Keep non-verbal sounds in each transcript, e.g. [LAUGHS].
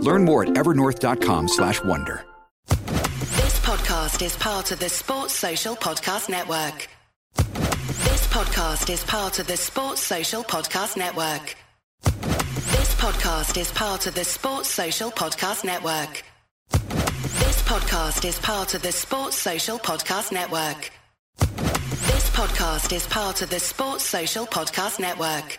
Learn more at evernorth.com slash wonder. This podcast is part of the Sports Social Podcast Network. This podcast is part of the Sports Social Podcast Network. This podcast is part of the Sports Social Podcast Network. This podcast is part of the Sports Social Podcast Network. This podcast is part of the Sports Social Podcast Network.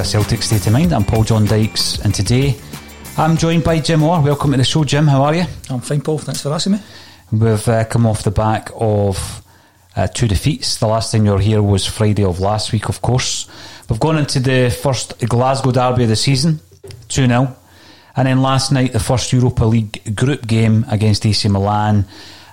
To a Celtic State of Mind. I'm Paul John Dykes, and today I'm joined by Jim Orr. Welcome to the show, Jim. How are you? I'm fine, Paul. Thanks for asking me. We've uh, come off the back of uh, two defeats. The last time you were here was Friday of last week, of course. We've gone into the first Glasgow derby of the season, 2 0. And then last night, the first Europa League group game against AC Milan,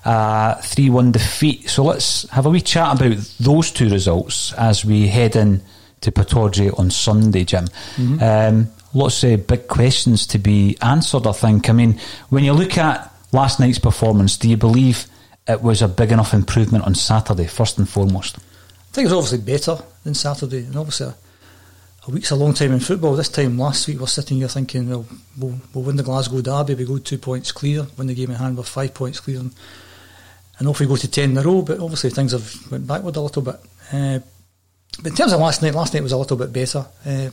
3 uh, 1 defeat. So let's have a wee chat about those two results as we head in to Pittodrie on Sunday, Jim. Mm-hmm. Um, lots of big questions to be answered, I think. I mean, when you look at last night's performance, do you believe it was a big enough improvement on Saturday, first and foremost? I think it was obviously better than Saturday, and obviously a, a week's a long time in football. This time last week, we're sitting here thinking, well, we'll, we'll win the Glasgow Derby, we go two points clear, win the game in hand, we're five points clear, and, and off we go to ten in a row. But obviously, things have went backward a little bit. Uh, but in terms of last night, last night was a little bit better. Uh,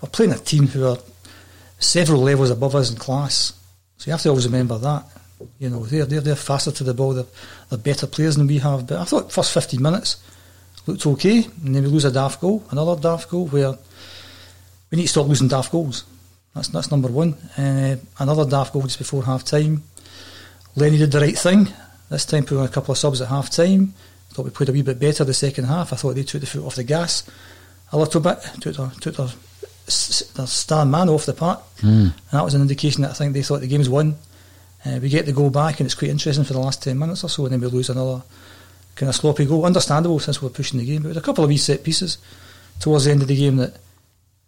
we're playing a team who are several levels above us in class, so you have to always remember that. You know, they're they're, they're faster to the ball. They're, they're better players than we have. But I thought first 15 minutes looked okay, and then we lose a daft goal, another daft goal where we need to stop losing daft goals. That's that's number one. Uh, another daft goal just before half time. Lenny did the right thing. This time putting a couple of subs at half time. Thought we played a wee bit better the second half. I thought they took the foot off the gas a little bit, took their, took their, their star man off the park, mm. and that was an indication that I think they thought the game's won. Uh, we get the goal back, and it's quite interesting for the last 10 minutes or so, and then we lose another kind of sloppy goal. Understandable since we we're pushing the game, but with a couple of wee set pieces towards the end of the game that,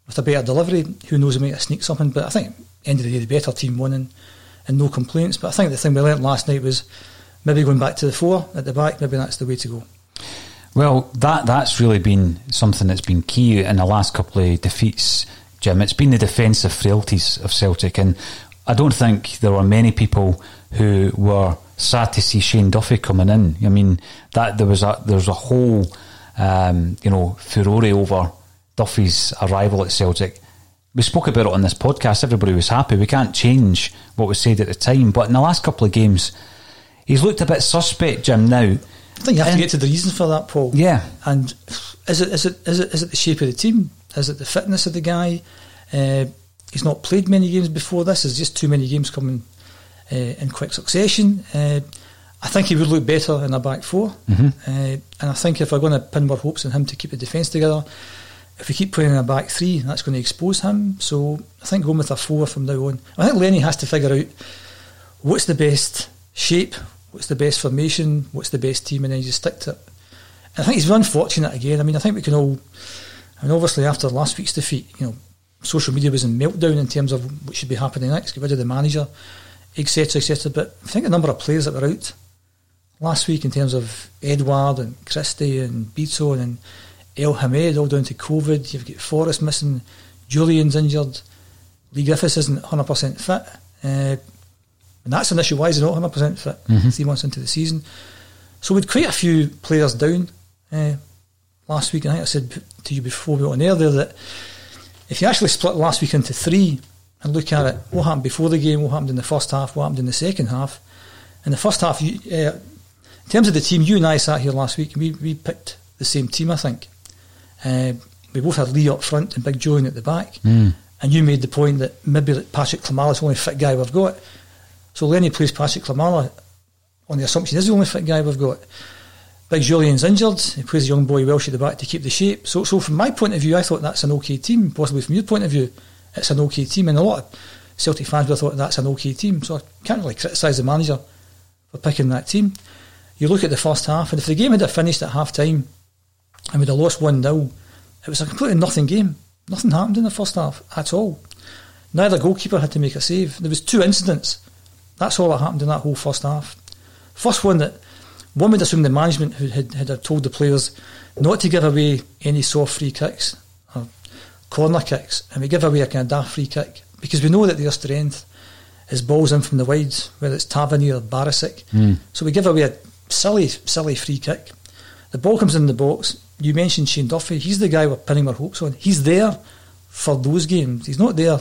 with a better delivery, who knows, we might have sneaked something. But I think, end of the day, the better team won, and, and no complaints. But I think the thing we learnt last night was maybe going back to the four at the back. Maybe that's the way to go. Well, that that's really been something that's been key in the last couple of defeats, Jim. It's been the defensive frailties of Celtic, and I don't think there were many people who were sad to see Shane Duffy coming in. I mean, that there was a there was a whole um, you know furore over Duffy's arrival at Celtic. We spoke about it on this podcast. Everybody was happy. We can't change what was said at the time, but in the last couple of games, he's looked a bit suspect, Jim. Now I think you have to get to the reason for that, Paul. Yeah. And is it is it is it is it the shape of the team? Is it the fitness of the guy? Uh, he's not played many games before this. There's just too many games coming uh, in quick succession. Uh, I think he would look better in a back 4 Mm-hmm. uh, and I think if we're going to pin more hopes on him to keep the defence together, if we keep playing in a back three, that's going to expose him. So I think going with a four from now on. I think Lenny has to figure out what's the best shape, what's the best formation, what's the best team, and then you just stick to it. And I think he's been unfortunate again. I mean, I think we can all, I mean, obviously after last week's defeat, you know, social media was in meltdown in terms of what should be happening next, get rid of the manager, etc., etc. But I think the number of players that were out last week in terms of Edouard and Christie and Beatson and El Hamed all down to COVID. You've got Forrest missing, Jullien's injured, Leigh Griffiths isn't 100% fit. Uh, and that's an issue. Why is he not 100% fit three months into the season? So we'd quite a few players down uh, last week. And I I said to you before we went on air there that if you actually split last week into three and look at it, what happened before the game, what happened in the first half, what happened in the second half. In the first half, you, uh, in terms of the team, you and I sat here last week and we, we picked the same team, I think. Uh, we both had Leigh up front and Big Jullien at the back. And you made the point that maybe that Patryk Klimala's the only fit guy we've got. So Lenny plays Patryk Klimala on the assumption he's the only fit guy we've got. Big Jullien's injured. He plays a young boy Welsh at the back to keep the shape. So, so from my point of view, I thought that's an okay team. Possibly from your point of view, it's an okay team. And a lot of Celtic fans would have thought that's an okay team. So I can't really criticise the manager for picking that team. You look at the first half, and if the game had finished at half time and we'd have lost 1 0, it was a completely nothing game. Nothing happened in the first half at all. Neither goalkeeper had to make a save. There was two incidents. That's all that happened in that whole first half. First one that one would assume the management who had, had told the players not to give away any soft free kicks or corner kicks, and we give away a kind of daft free kick because we know that their strength is balls in from the wides, whether it's Tavernier or Barisic. Hmm. So we give away a silly, silly free kick. The ball comes in the box. You mentioned Shane Duffy. He's the guy we're pinning our hopes on. He's there for those games. He's not there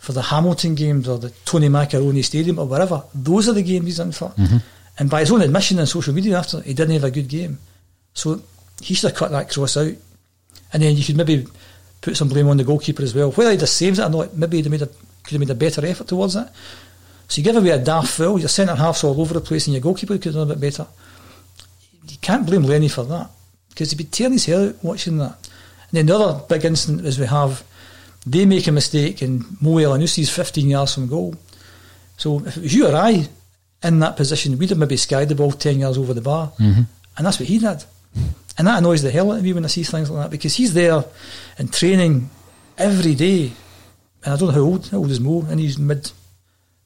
for the Hamilton games or the Tony Macaroni Stadium or wherever. Those are the games he's in for. Mm-hmm. And by his own admission on social media after, he didn't have a good game. So he should have cut that cross out. And then you should maybe put some blame on the goalkeeper as well. Whether he just saves it or not, maybe he'd have made a, could have made a better effort towards it. So you give away a daft foul, your centre half's all over the place, and your goalkeeper could have done a bit better. You can't blame Lenny for that because he'd be tearing his hair out watching that. And then the other big incident is we have they make a mistake and Mo Elyounoussi's 15 yards from goal. So if it was you or I in that position, we'd have maybe skied the ball 10 yards over the bar. And that's what he did. And that annoys the hell out of me when I see things like that because he's there in training every day. And I don't know how old, how old is Mo? In his mid,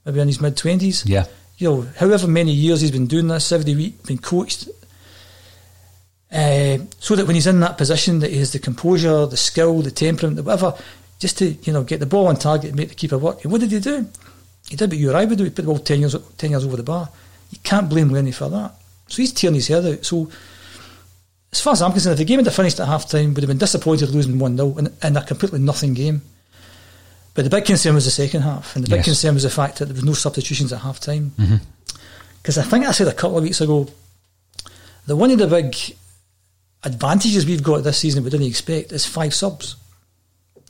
maybe in his mid 20s. Yeah. You know, however many years he's been doing this every week, been coached. Uh, so that when he's in that position, that he has the composure, the skill, the temperament, whatever, just to you know get the ball on target and make the keeper work. And what did he do? He did what you or I would do. He put the ball ten years, ten years over the bar. You can't blame Lenny for that. So he's tearing his head out. So as far as I'm concerned, if the game had finished at half time, would have been disappointed losing 1 0 in, in a completely nothing game. But the big concern was the second half, and the big Yes. concern was the fact that there was no substitutions at half time. Mm-hmm. Because I think I said a couple of weeks ago that one of the big advantages we've got this season that we didn't expect is five subs.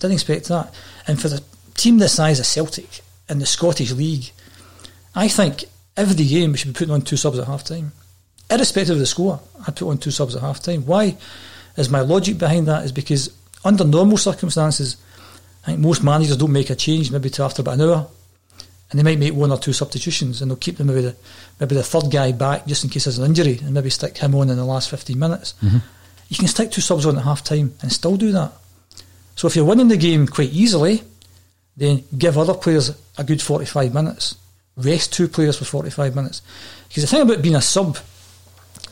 Didn't expect that. And for the team the size of Celtic in the Scottish League, I think every game we should be putting on two subs at half time. Irrespective of the score, I'd put on two subs at half time. Why is my logic behind that is because under normal circumstances, I think most managers don't make a change maybe to after about an hour. And they might make one or two substitutions and they'll keep them maybe the maybe the third guy back just in case there's an injury and maybe stick him on in the last fifteen minutes. Mm-hmm. You can stick two subs on at half time and still do that. So if you're winning the game quite easily, then give other players a good 45 minutes rest two players for 45 minutes. Because the thing about being a sub,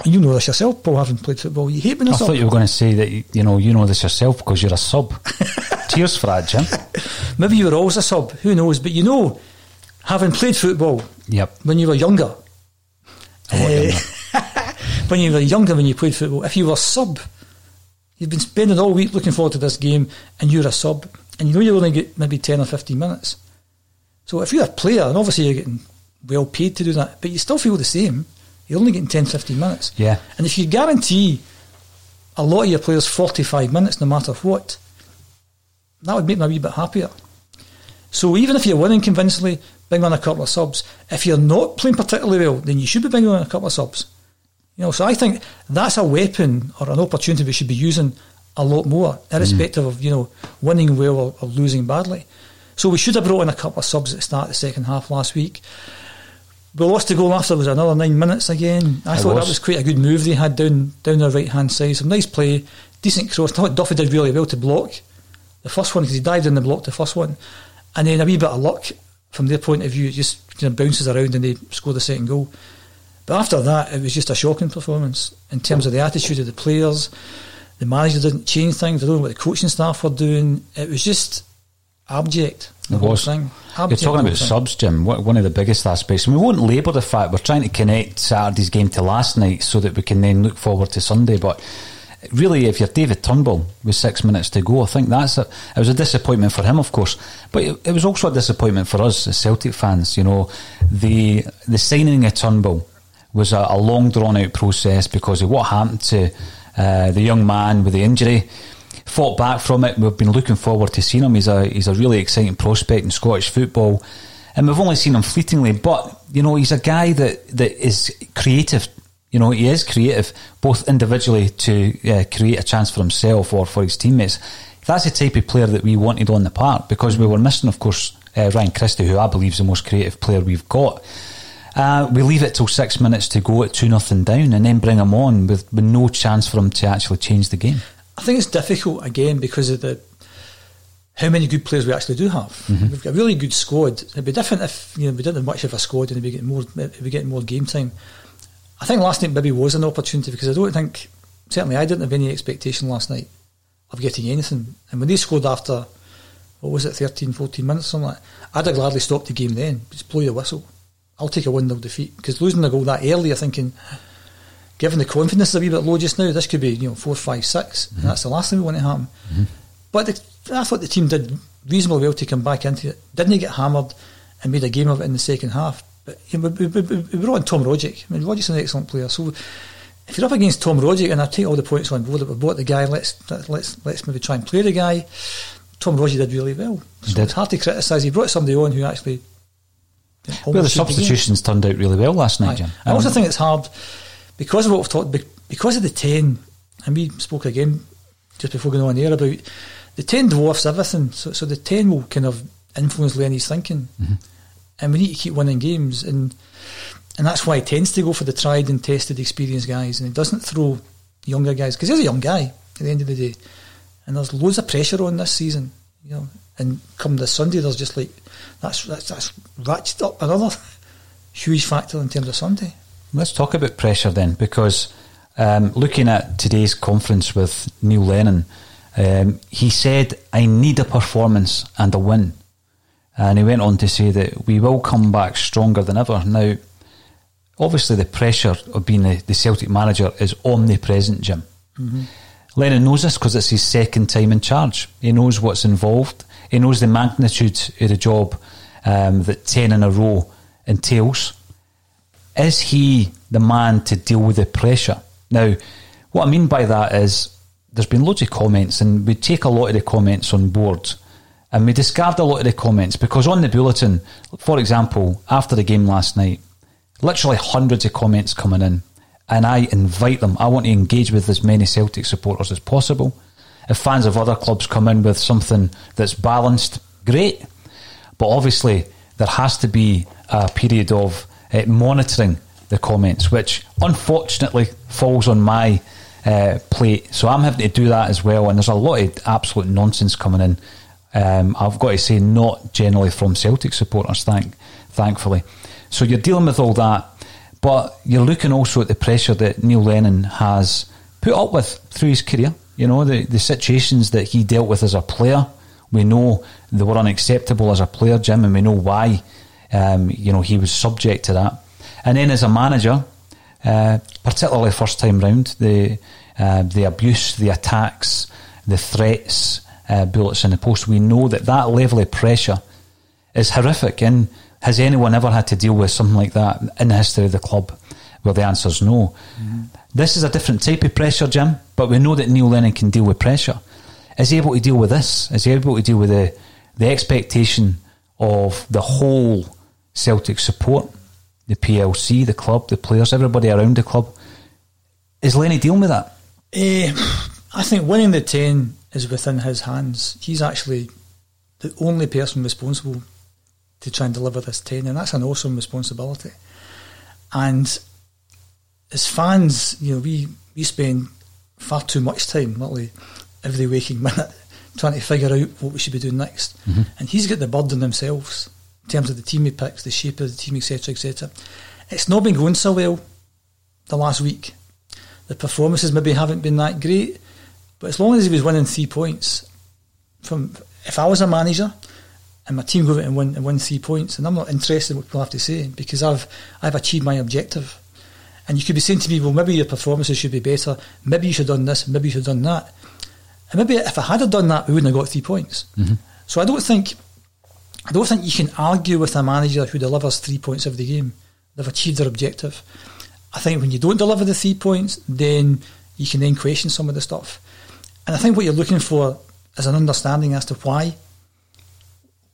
you know this yourself, Paul, having played football, you hate being a I sub. I thought you were going to say that you, know you know this yourself because you're a sub. [LAUGHS] Tears for that, Jim. [LAUGHS] Maybe you were always a sub, who knows? But you know, having played football Yep. when you were younger, A lot eh, younger. [LAUGHS] when you were younger, when you played football, if you were sub, you've been spending all week looking forward to this game, and you're a sub, and you know you're only get maybe 10 or 15 minutes. So if you're a player, and obviously you're getting well paid to do that, but you still feel the same, you're only getting 10, 15 minutes. Yeah. And if you guarantee a lot of your players 45 minutes no matter what, that would make me a wee bit happier. So even if you're winning convincingly, bring on a couple of subs. If you're not playing particularly well, then you should be bringing on a couple of subs. You know, so I think that's a weapon or an opportunity we should be using a lot more, irrespective of you know winning well or, or losing badly. So we should have brought in a couple of subs at the start of the second half last week. We lost the goal after it was another nine minutes again. I thought was. that was quite a good move they had down down their right hand side. Some nice play, decent cross. I thought Duffy did really well to block the first one because he dived in the block the first one, and then a wee bit of luck from their point of view. It just you know, bounces around and they score the second goal. But after that, it was just a shocking performance in terms of the attitude of the players. The manager didn't change things. I don't know what the coaching staff were doing. It was just abject. The It whole was. thing. You're talking about thing. subs, Jim. One of the biggest aspects, and we won't labour the fact we're trying to connect Saturday's game to last night so that we can then look forward to Sunday. But really, if you're David Turnbull with six minutes to go, I think that's a, it was a disappointment for him, of course, but it, it was also a disappointment for us as Celtic fans. You know, the the signing of Turnbull was a, a long drawn out process because of what happened to uh, the young man with the injury fought back from it. We've been looking forward to seeing him. He's a he's a really exciting prospect in Scottish football, and we've only seen him fleetingly. But you know, he's a guy that that is creative. You know, he is creative both individually to uh, create a chance for himself or for his teammates. That's the type of player that we wanted on the park because we were missing, of course, uh, Ryan Christie, who I believe is the most creative player we've got. Uh, we leave it till six minutes to go at two nothing down, and then bring him on with, with no chance for him to actually change the game. I think it's difficult again because of the how many good players we actually do have. Mm-hmm. We've got a really good squad. It'd be different if you know we didn't have much of a squad and we getting more we getting more game time. I think last night maybe was an opportunity because I don't think certainly I didn't have any expectation last night of getting anything. And when they scored after what was it, 13, 14 minutes, something like that, I'd have gladly stopped the game then. Just blow the whistle. I'll take a 1 0 defeat. Because losing the goal that early, you're thinking, given the confidence is a wee bit low just now, this could be, you know, 4 5 6 And that's the last thing we want to happen. Mm-hmm. But the, I thought the team did reasonably well to come back into it. Didn't he get hammered and made a game of it in the second half. But you know, we, we, we, we brought in Tom Rogic. I mean, Rogic's an excellent player. So if you're up against Tom Rogic, and I take all the points on board that we bought the guy, let's let's let's maybe try and play the guy. Tom Rogic did really well. So did. it's hard to criticise. He brought somebody on who actually. Well, the almost saved game. substitutions turned out really well last night. Jim. I also Um, think it's hard because of what we've talked be- because of the ten, and we spoke again just before going on air about the ten dwarfs everything. So, so the ten will kind of influence Lenny's thinking, Mm-hmm. and we need to keep winning games, and and that's why he tends to go for the tried and tested, experienced guys, and he doesn't throw younger guys because he's a young guy at the end of the day, and there's loads of pressure on this season, you know. And come this Sunday, there's just like that's that's that's ratcheted up another huge factor in terms of Sunday. Let's talk about pressure then, because um, looking at today's conference with Neil Lennon, um, he said, I need a performance and a win. And he went on to say that we will come back stronger than ever. Now, obviously, the pressure of being the, the Celtic manager is omnipresent, Jim. Lennon knows this because it's his second time in charge. He knows what's involved. He knows the magnitude of the job um, that 10 in a row entails. Is he the man to deal with the pressure? Now, what I mean by that is there's been loads of comments, and we take a lot of the comments on board and we discard a lot of the comments because on the bulletin, for example, after the game last night, literally hundreds of comments coming in, and I invite them. I want to engage with as many Celtic supporters as possible. If fans of other clubs come in with something that's balanced, great. But obviously, there has to be a period of uh, monitoring the comments, which unfortunately falls on my uh, plate. So I'm having to do that as well. And there's a lot of absolute nonsense coming in. Um, I've got to say, not generally from Celtic supporters, thank, thankfully. So you're dealing with all that, but you're looking also at the pressure that Neil Lennon has put up with through his career. You know, the, the situations that he dealt with as a player, we know they were unacceptable as a player, Jim, and we know why. Um, you know, he was subject to that. And then as a manager, uh, particularly first time round, the uh, the abuse, the attacks, the threats, uh, bullets in the post. We know that that level of pressure is horrific. And has anyone ever had to deal with something like that in the history of the club? Well, the answer is no. Mm-hmm. This is a different type of pressure, Jim, but we know that Neil Lennon can deal with pressure. Is he able to deal with this? Is he able to deal with the, the expectation of the whole Celtic support, the PLC, the club, the players, everybody around the club? Is Lenny dealing with that? Uh, I think winning the 10 is within his hands. He's actually the only person responsible to try and deliver this 10, and that's an awesome responsibility. And as fans, you know, we, we spend far too much time, literally every waking [LAUGHS] minute, trying to figure out what we should be doing next. Mm-hmm. And he's got the burden themselves in terms of the team he picks, the shape of the team, etc., etc. It's not been going so well the last week. The performances maybe haven't been that great, but as long as he was winning three points, from if I was a manager and my team go out and win and win three points, and I'm not interested in what people have to say because I've I've achieved my objective. And you could be saying to me, well, maybe your performances should be better. Maybe you should have done this. Maybe you should have done that. And maybe if I had done that, we wouldn't have got three points. Mm-hmm. So I don't think I don't think you can argue with a manager who delivers three points every game. They've achieved their objective. I think when you don't deliver the three points, then you can then question some of the stuff. And I think what you're looking for is an understanding as to why.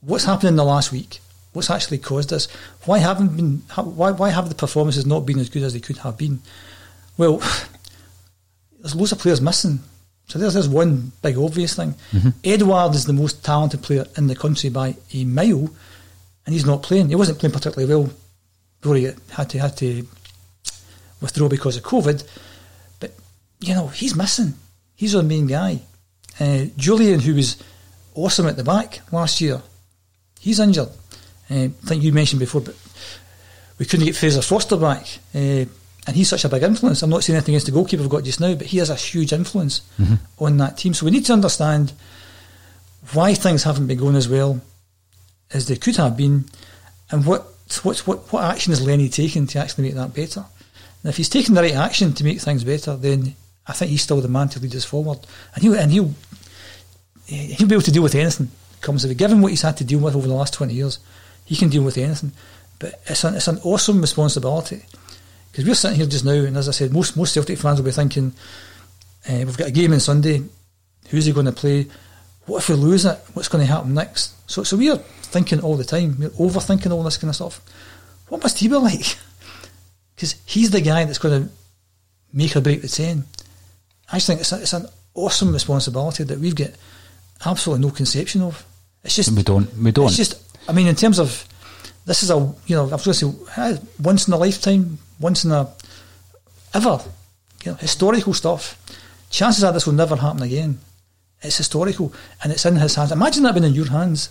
What's happened in the last week? What's actually caused this? Why haven't been? Why why have the performances not been as good as they could have been? Well, [SIGHS] there's loads of players missing. So there's there's one big obvious thing. Mm-hmm. Edouard is the most talented player in the country by a mile, and he's not playing. He wasn't playing particularly well before he had to had to withdraw because of COVID. But you know he's missing. He's our main guy. Uh, Jullien, who was awesome at the back last year, he's injured. Uh, I think you mentioned before, but we couldn't get Fraser Forster back. Uh, and he's such a big influence. I'm not saying anything against the goalkeeper we've got just now, but he has a huge influence mm-hmm. on that team. So we need to understand why things haven't been going as well as they could have been, and what what what, what action is Lenny taking to actually make that better. And if he's taking the right action to make things better, then I think he's still the man to lead us forward, and he'll and he'll he'll be able to deal with anything comes of it. Given what he's had to deal with over the last twenty years, he can deal with anything. But it's an it's an awesome responsibility because we're sitting here just now, and as I said, most most Celtic fans will be thinking, uh, we've got a game on Sunday. Who's he going to play? What if we lose it? What's going to happen next? So so we are thinking all the time. We're overthinking all this kind of stuff. What must he be [LAUGHS] like? Because he's the guy that's going to make or break the ten. I just think it's, a, it's an awesome responsibility that we've got absolutely no conception of. It's just we don't we don't. It's just I mean in terms of this is a you know I was going to say once in a lifetime, once in a ever, you know, historical stuff. Chances are this will never happen again. It's historical and it's in his hands. Imagine that being in your hands.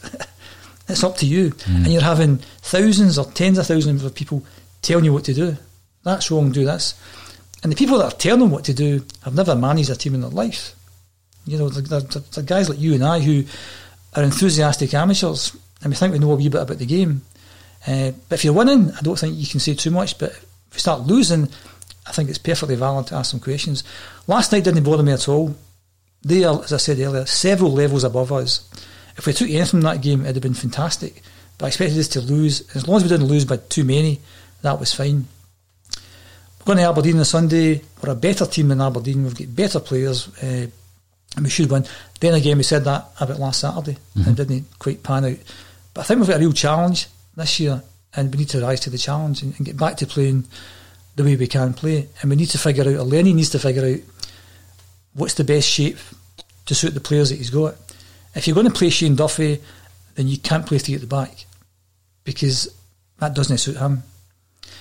[LAUGHS] it's up to you, mm. and you're having thousands or tens of thousands of people telling you what to do. That's wrong. Do this. And the people that are telling them what to do have never managed a team in their life. You know, they're guys like you and I who are enthusiastic amateurs and we think we know a wee bit about the game. Uh, but if you're winning, I don't think you can say too much. But if you start losing, I think it's perfectly valid to ask some questions. Last night didn't bother me at all. They are, as I said earlier, several levels above us. If we took anything from that game, it'd have been fantastic. But I expected us to lose. As long as we didn't lose by too many, that was fine We're going to Aberdeen on Sunday. We're a better team than Aberdeen. We've got better players, uh, and we should win. Then again, we said that about last Saturday mm-hmm. and didn't quite pan out. But I think we've got a real challenge this year, and we need to rise to the challenge and, and get back to playing the way we can play. And we need to figure out, or Lenny needs to figure out what's the best shape to suit the players that he's got. If you're going to play Shane Duffy, then you can't play three at the back because that doesn't suit him.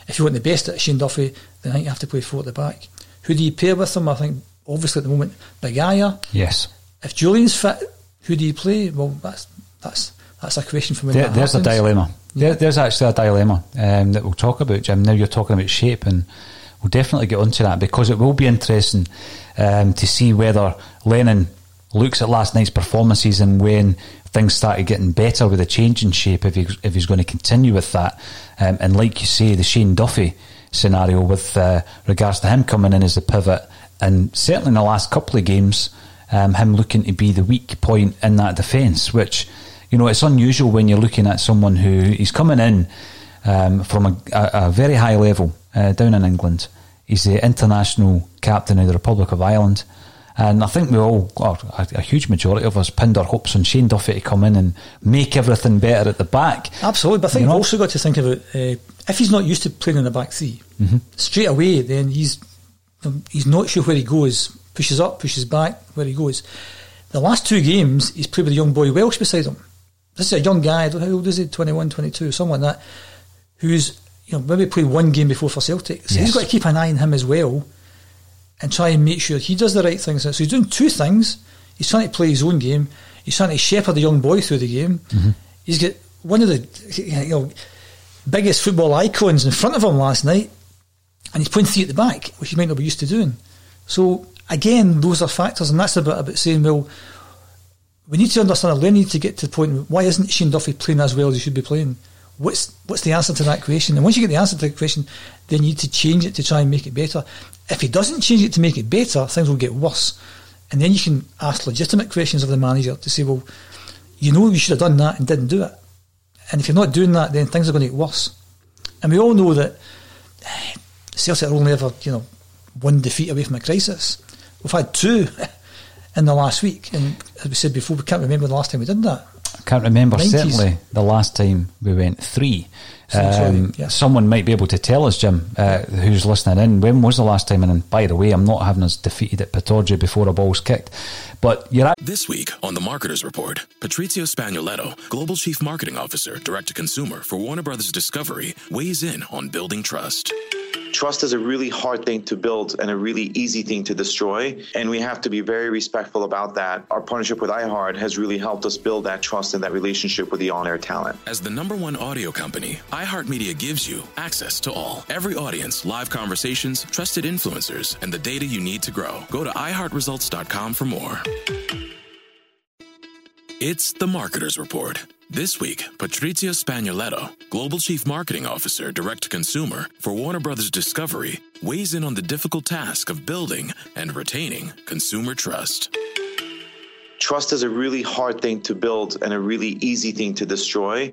If you want the best at Shane Duffy, then I think you have to play four at the back. Who do you pair with him? I think obviously at the moment Bagaya. Yes. If Jullien's fit, who do you play? Well, that's That's that's a question for me. There, there's happens. a dilemma. There, there's actually a dilemma um, that we'll talk about, Jim. Now you're talking about shape, and we'll definitely get onto that because it will be interesting um, to see whether Lennon looks at last night's performances and when things started getting better with a change in shape, if, he, if he's going to continue with that. Um, and like you say, the Shane Duffy scenario with uh, regards to him coming in as a pivot, and certainly in the last couple of games, um, him looking to be the weak point in that defence, which you know, it's unusual when you're looking at someone who is coming in um, from a, a, a, very high level uh, down in England. He's the international captain of the Republic of Ireland. And I think we all, or a, a, huge majority of us, pinned our hopes on Shane Duffy to come in and make everything better at the back. Absolutely, but I think you have also got to think about uh, if he's not used to playing in the back 3 mm-hmm. straight away, then he's he's not sure where he goes. Pushes up, pushes back, where he goes. The last two games, he's played with a young boy Welsh beside him this is a young guy, how old is he? 21, 22, something like that, who's you know maybe played one game before for Celtic. So yes. he's got to keep an eye on him as well and try and make sure he does the right things. So he's doing two things. He's trying to play his own game. He's trying to shepherd the young boy through the game. Mm-hmm. He's got one of the you know biggest football icons in front of him last night, and he's playing three at the back, which he might not be used to doing. So again, those are factors, and that's bit about saying, well, we need to understand, we need to get to the point, why isn't Shane Duffy playing as well as he should be playing? What's what's the answer to that question? And once you get the answer to the question, then you need to change it to try and make it better. If he doesn't change it to make it better, things will get worse. And then you can ask legitimate questions of the manager to say, well, you know you should have done that and didn't do it. And if you're not doing that, then things are going to get worse. And we all know that [SIGHS] Celtic are only ever, you know, one defeat away from a crisis. We've had two [LAUGHS] in the last week. And as we said before, we can't remember the last time we did that. I can't remember 90s. certainly the last time we went three. Um, yeah. Someone might be able to tell us, Jim, uh, who's listening in. When was the last time? And by the way, I'm not having us defeated at Pittodrie before a ball's kicked. But you're at- this week on the Marketers Report, Patrizio Spagnoletto, Global Chief Marketing Officer, Direct to Consumer for Warner Brothers Discovery, weighs in on building trust trust is a really hard thing to build and a really easy thing to destroy. And we have to be very respectful about that. Our partnership with iHeart has really helped us build that trust and that relationship with the on air talent. As the number one audio company, iHeartMedia gives you access to all, every audience, live conversations, trusted influencers, and the data you need to grow. Go to iHeartResults.com for more. It's the Marketer's Report this week, Patrizio Spagnoletto, Global Chief Marketing Officer, Direct to Consumer for Warner Brothers Discovery, weighs in on the difficult task of building and retaining consumer trust. Trust is a really hard thing to build and a really easy thing to destroy.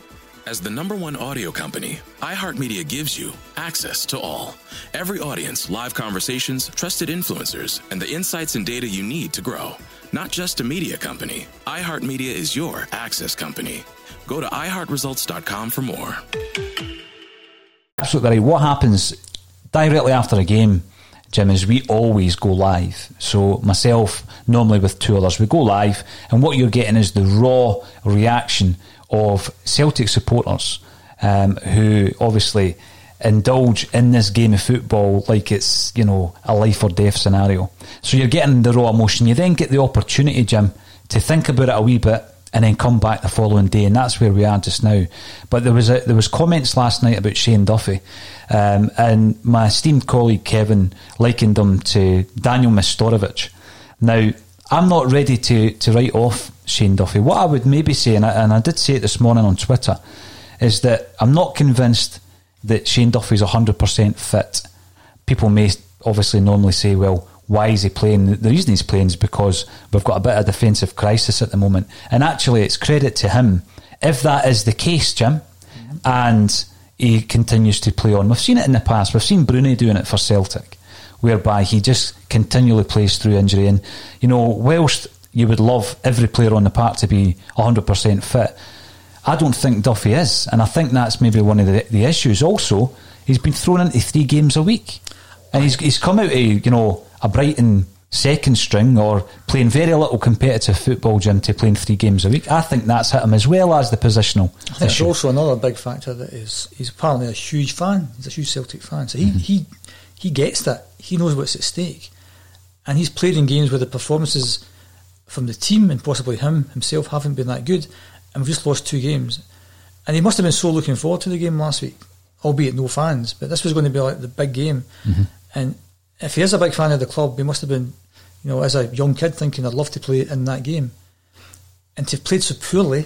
As the number one audio company, iHeartMedia gives you access to all. Every audience, live conversations, trusted influencers, and the insights and data you need to grow. Not just a media company, iHeartMedia is your access company. Go to iHeartResults.com for more. Absolutely. What happens directly after a game, Jim, is we always go live. So myself, normally with two others, we go live, and what you're getting is the raw reaction of Celtic supporters um, who obviously indulge in this game of football like it's, you know, a life or death scenario. So you're getting the raw emotion. You then get the opportunity, Jim, to think about it a wee bit and then come back the following day, and that's where we are just now. But there was a, there was comments last night about Shane Duffy, um, and my esteemed colleague Kevin likened him to Daniel Majstorovic. Now, I'm not ready to, to write off Shane Duffy. What I would maybe say, and I, and I did say it this morning on Twitter, is that I'm not convinced that Shane Duffy's 100% fit. People may obviously normally say, well, why is he playing? The reason he's playing is because we've got a bit of defensive crisis at the moment. And actually, it's credit to him if that is the case, Jim, and he continues to play on. We've seen it in the past. We've seen Bruni doing it for Celtic, whereby he just continually plays through injury. And, you know, whilst you would love every player on the park to be 100% fit, I don't think Duffy is, and I think that's maybe one of the, the issues. Also, he's been thrown into three games a week, and he's he's come out of you know a Brighton second string or playing very little competitive football, Jim, to playing three games a week. I think that's hit him as well as the positional. I think issue. also another big factor that is he's apparently a huge fan. He's a huge Celtic fan, so he mm-hmm. he he gets that. He knows what's at stake, and he's played in games where the performances from the team and possibly him himself haven't been that good, and we've just lost two games. And he must have been so looking forward to the game last week, albeit no fans. But this was going to be like the big game, mm-hmm. and if he is a big fan of the club, he must have been you know, as a young kid thinking I'd love to play in that game. And to have played so poorly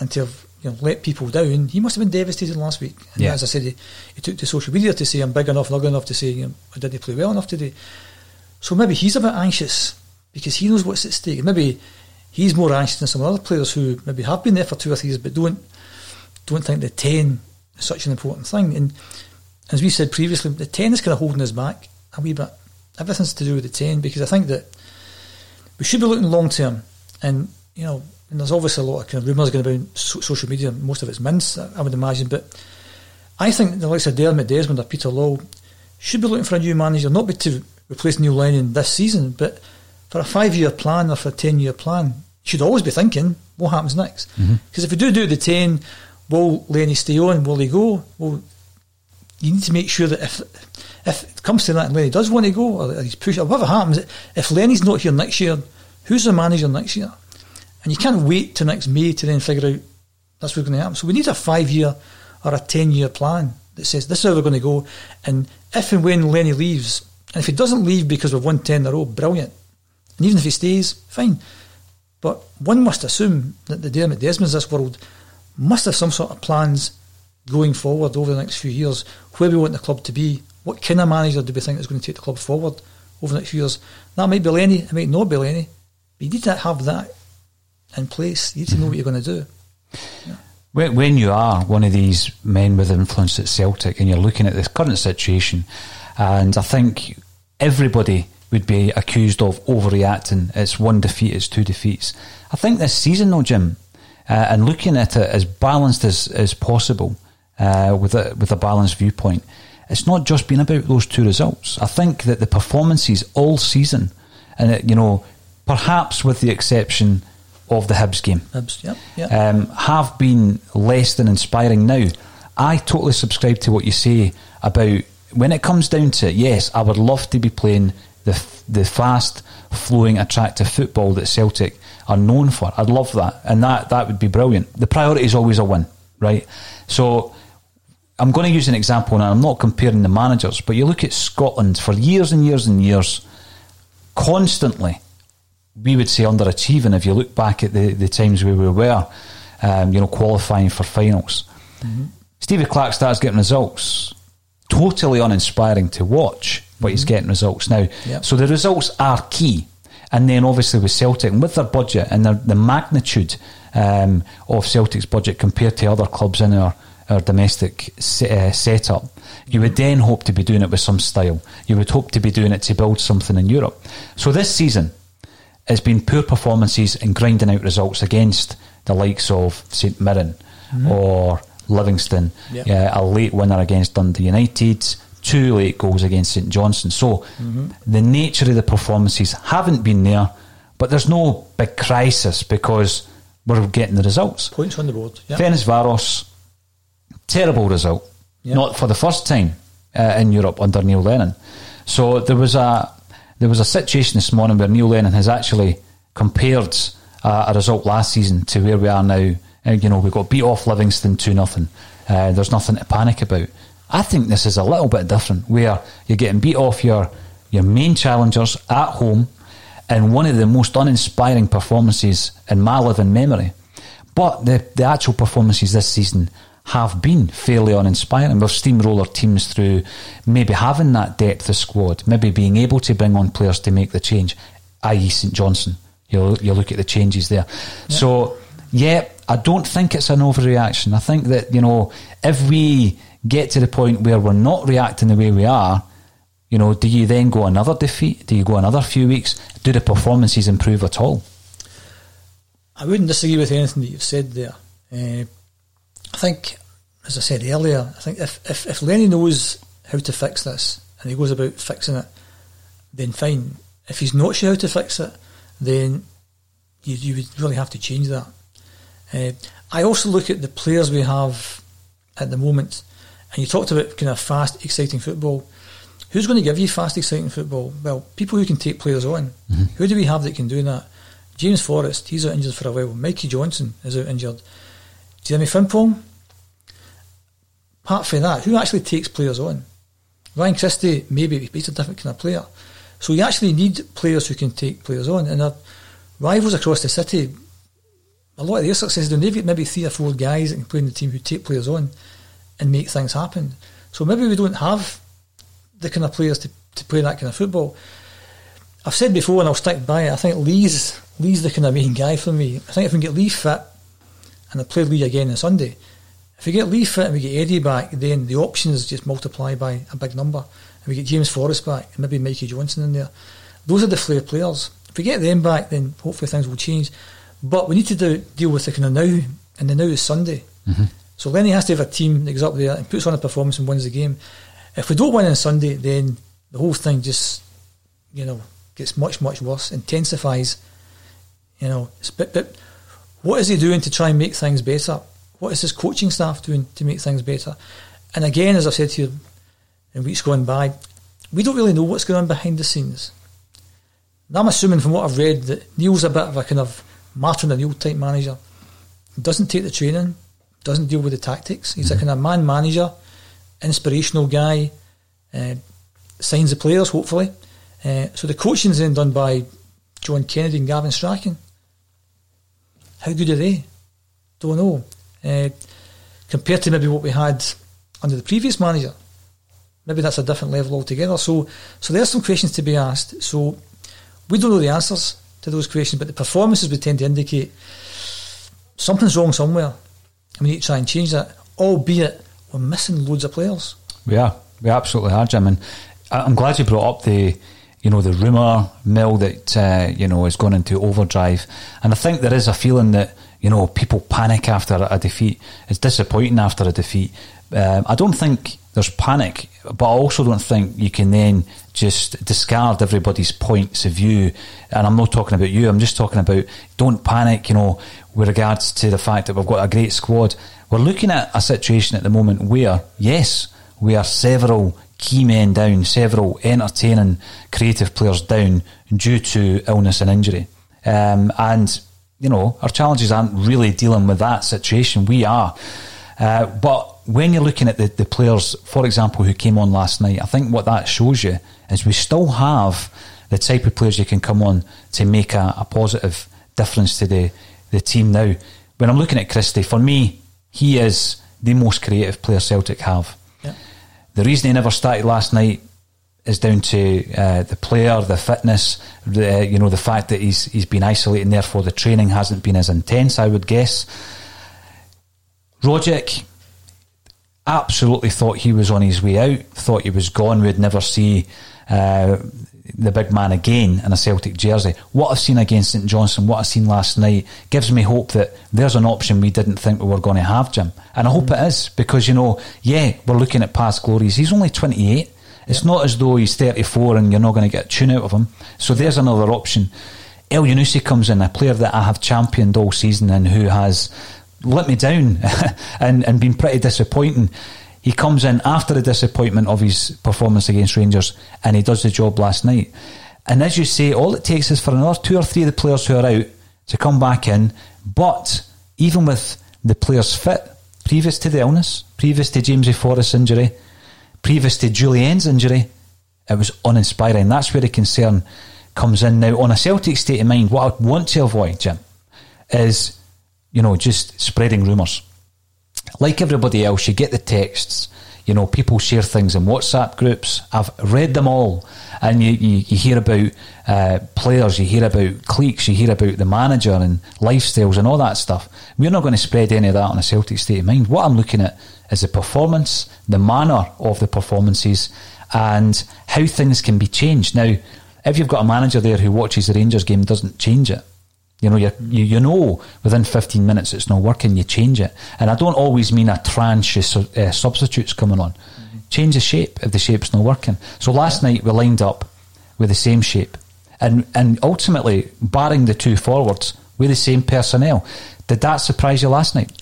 and to have you know, let people down, he must have been devastated last week. And yeah. as I said, he, he, took to social media to say I'm big enough and ugly enough to say you know, I didn't play well enough today. So maybe he's a bit anxious because he knows what's at stake. Maybe he's more anxious than some other players who maybe have been there for two or three years but don't don't think the ten is such an important thing. And as we said previously, the ten is kind of holding us back a wee bit everything's to do with the 10 because I think that we should be looking long term. And, you know, and there's obviously a lot of kind of rumours going about so- social media, most of it's mince, I would imagine. But I think the likes of Dermot Desmond or Peter Lawwell should be looking for a new manager, not be to replace Neil Lennon this season, but for a five year plan or for a 10 year plan. should always be thinking, what happens next? Because mm-hmm. if we do do the 10, will Lenny stay on? Will he go? Well, you need to make sure that if if it comes to that and Lenny does want to go or he's pushed or whatever happens, if Lenny's not here next year, who's the manager next year? And you can't wait till next May to then figure out that's what's going to happen. So we need a five year or a ten year plan that says this is how we're going to go. And if and when Lenny leaves, and if he doesn't leave because we've won ten in a row, brilliant. And even if he stays, fine. But one must assume that the Dermot Desmonds this world must have some sort of plans going forward over the next few years where we want the club to be what kind of manager do we think is going to take the club forward over the next few years? That might be Lenny, it might not be Lenny, but you need to have that in place. You need to know what you're going to do. Yeah. When, when you are one of these men with influence at Celtic and you're looking at this current situation, and I think everybody would be accused of overreacting. It's one defeat, it's two defeats. I think this season, though, Jim, uh, and looking at it as balanced as, as possible, uh, with a with a balanced viewpoint, it's not just been about those two results. I think that the performances all season, and it, you know, perhaps with the exception of the Hibs game, Hibs, yep, yep. Um, have been less than inspiring. Now, I totally subscribe to what you say about when it comes down to it. Yes, I would love to be playing the the fast, flowing, attractive football that Celtic are known for. I'd love that, and that that would be brilliant. The priority is always a win, right? So I'm going to use an example, and I'm not comparing the managers, but you look at Scotland for years and years and years, constantly, we would say underachieving if you look back at the, the times where we were, um, you know, qualifying for finals. Mm-hmm. Stevie Clarke starts getting results. Totally uninspiring to watch, but mm-hmm. he's getting results now. Yep. So the results are key. And then obviously with Celtic, and with their budget and their, the magnitude um, of Celtic's budget compared to other clubs in our our domestic uh, setup. You would then hope to be doing it with some style. You would hope to be doing it to build something in Europe. So this season has been poor performances and grinding out results against the likes of St Mirren mm-hmm. or Livingston. Yep. a late winner against Dundee United. Two late goals against St Johnstone. So mm-hmm. the nature of the performances haven't been there, but there's no big crisis because we're getting the results. Points on the board. Yep. Ferencvaros terrible result. Yep. Not for the first time uh, in Europe under Neil Lennon. So there was a there was a situation this morning where Neil Lennon has actually compared uh, a result last season to where we are now. Uh, you know, we got beat off Livingston two nothing. Uh, there's nothing to panic about. I think this is a little bit different, where you're getting beat off your your main challengers at home in one of the most uninspiring performances in my living memory. But the, the actual performances this season have been fairly uninspiring. We've steamroller teams through maybe having that depth of squad, maybe being able to bring on players to make the change, i.e. St Johnstone. You you look at the changes there. Yeah. So yeah, I don't think it's an overreaction. I think that you know if we get to the point where we're not reacting the way we are, you know, do you then go another defeat? Do you go another few weeks? Do the performances improve at all? I wouldn't disagree with anything that you've said there. Uh, I think as I said earlier, I think if, if, if Lenny knows how to fix this and he goes about fixing it, then fine. If he's not sure how to fix it, then you, you would really have to change that. Uh, I also look at the players we have at the moment, and you talked about kind of fast, exciting football. Who's going to give you fast, exciting football? Well, people who can take players on. Mm-hmm. Who do we have that can do that? James Forrest, he's out injured for a while. Mikey Johnston is out injured. Jeremy Frimpong, apart from that, who actually takes players on? Ryan Christie, maybe, he's a different kind of player. So you actually need players who can take players on. And our rivals across the city, a lot of their successes, they've got maybe three or four guys that can play in the team who take players on and make things happen. So maybe we don't have the kind of players to, to play that kind of football. I've said before, and I'll stick by it. I think Leigh's Leigh's the kind of main guy for me. I think if we can get Leigh fit, and I play Leigh again on Sunday, if we get Leigh fit and we get Eddie back, then the options just multiply by a big number. And we get James Forrest back, and maybe Mikey Johnston in there. Those are the flair players. If we get them back, then hopefully things will change. But we need to do, deal with the kind of now, and the now is Sunday. Mm-hmm. So Lenny has to have a team that goes up there and puts on a performance and wins the game. If we don't win on Sunday, then the whole thing just, you know, gets much, much worse, intensifies. You know, but, but what is he doing to try and make things better? What is his coaching staff doing to make things better? And again, as I've said to you in weeks gone by, we don't really know what's going on behind the scenes. And I'm assuming from what I've read that Neil's a bit of a kind of Martin O'Neill type manager. Doesn't take the training, doesn't deal with the tactics. He's mm-hmm. a kind of man manager, inspirational guy, uh, signs the players, hopefully. Uh, so the coaching's then done by John Kennedy and Gavin Strachan. How good are they? Don't know. Uh, compared to maybe what we had under the previous manager, maybe that's a different level altogether. So, so there's some questions to be asked. So we don't know the answers to those questions, but the performances would tend to indicate something's wrong somewhere. And we need to try and change that, albeit we're missing loads of players. We are. We absolutely are, Jim. And I'm glad you brought up the you know the rumour mill that uh, you know has gone into overdrive, and I think there is a feeling that you know people panic after a defeat. It's disappointing after a defeat. Um, I don't think there's panic, but I also don't think you can then just discard everybody's points of view. And I'm not talking about you. I'm just talking about don't panic. You know, with regards to the fact that we've got a great squad. We're looking at a situation at the moment where yes, we are several key men down, several entertaining creative players down due to illness and injury. Um, and, you know, our challenges aren't really dealing with that situation. We are. Uh, but when you're looking at the, the players, for example, who came on last night, I think what that shows you is we still have the type of players you can come on to make a, a positive difference to the, the team now. When I'm looking at Christie, for me, he is the most creative player Celtic have. The reason he never started last night is down to uh, the player, the fitness, the, you know, the fact that he's he's been isolated, and therefore the training hasn't been as intense. I would guess. Rogic absolutely thought he was on his way out. Thought he was gone. We'd never see uh, the big man again in a Celtic jersey. What I've seen against St Johnstone, what I've seen last night, gives me hope that there's an option we didn't think we were going to have, Jim. And I hope mm. it is, because, you know, yeah, we're looking at past glories. He's only 28. It's not as though he's 34 and you're not going to get a tune out of him. So there's another option. Elyounoussi comes in, a player that I have championed all season and who has let me down [LAUGHS] and, and been pretty disappointing. He comes in after the disappointment of his performance against Rangers and he does the job last night. And as you say, all it takes is for another two or three of the players who are out to come back in. But even with the players fit, previous to the illness, previous to Jamesy Forrest's injury, previous to Jullien's injury, it was uninspiring. That's where the concern comes in. Now, on a Celtic state of mind, what I want to avoid, Jim, is, you know, just spreading rumours like everybody else, you get the texts. You know, people share things in WhatsApp groups. I've read them all, and you, you, you hear about uh, players, you hear about cliques, you hear about the manager and lifestyles and all that stuff. We're not going to spread any of that on a Celtic state of mind. What I'm looking at is the performance, the manner of the performances, and how things can be changed. Now, if you've got a manager there who watches the Rangers game doesn't change it, You know, you you know within 15 minutes it's not working, you change it. And I don't always mean a tranche of uh, substitutes coming on. Change the shape if the shape's not working. So last night we lined up with the same shape. And, and ultimately, barring the two forwards, with the same personnel. Did that surprise you last night?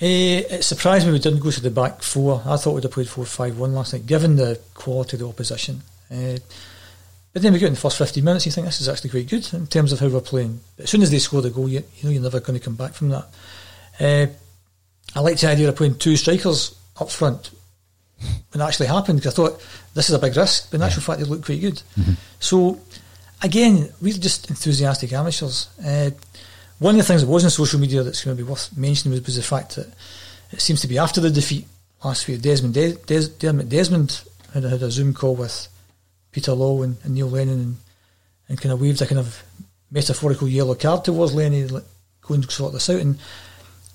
Eh, it surprised me we didn't go to the back four. I thought we'd have played 4 5 1 last night, given the quality of the opposition. Eh, but then we get in the first 15 minutes, you think this is actually quite good in terms of how we're playing. But as soon as they score the goal, you, you know you're never going to come back from that. Eh, I like the idea of playing two strikers up front [LAUGHS] when it actually happened because I thought this is a big risk, but in actual fact, they look quite good. So, again, we're just enthusiastic amateurs. Uh, one of the things that was on social media that's going to be worth mentioning was, was the fact that it seems to be after the defeat last week, Desmond Des- Des- Desmond had, had a Zoom call with Peter Lawwell and, and Neil Lennon and, and kind of waved a kind of metaphorical yellow card towards Lenny, like, go and sort this out. And,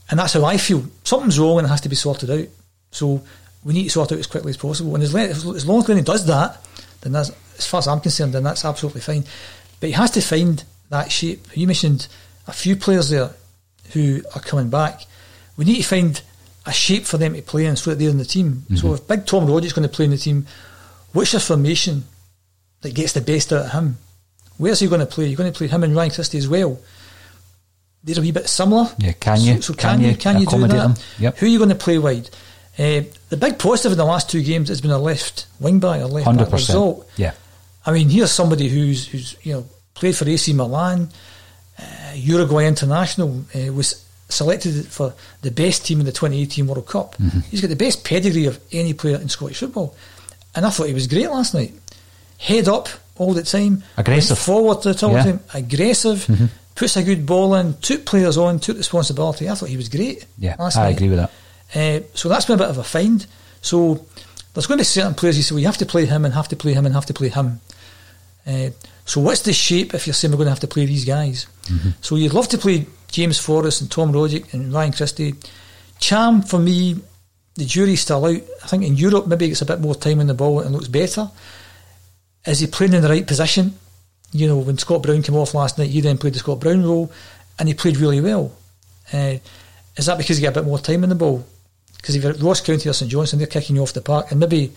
and that's how I feel. Something's wrong and it has to be sorted out. So we need to sort it out as quickly as possible. And as, as long as Lenny does that, then that's, as far as I'm concerned, then that's absolutely fine. But he has to find that shape. You mentioned a few players there who are coming back. We need to find a shape for them to play in so that they're in the team. So mm-hmm. if Big Tom Rogic going to play in the team, what's formation that gets the best out of him? Where's he going to play? You're going to play him and Ryan Christie as well. They're a wee bit similar. Yeah, can you? So, so Can can, you can you do that? Yep. Who are you going to play wide? Uh, the big positive in the last two games has been a left wing back, a left back 100%. result. Yeah. I mean, here's somebody who's who's you know played for AC Milan, uh, Uruguay international, uh, was selected for the best team in the 2018 World Cup. Mm-hmm. He's got the best pedigree of any player in Scottish football, and I thought he was great last night. Head up all the time, Aggressive. forward to the Yeah. time, aggressive, puts a good ball in, took players on, took responsibility. I thought he was great. Yeah, I night. agree with that. Uh, so that's been a bit of a find. So there's going to be certain players you say, well, you have to play him and have to play him and have to play him. Uh, so what's the shape if you're saying we're going to have to play these guys? So you'd love to play James Forrest and Tom Rogic and Ryan Christie. Cham, for me, the jury's still out. I think in Europe maybe it's a bit more time on the ball and looks better. Is he playing in the right position? You know, when Scott Brown came off last night, he then played the Scott Brown role and he played really well. Uh, is that because he got a bit more time in the ball? Because if you're at Ross County or St Johnstone, they're kicking you off the park, and maybe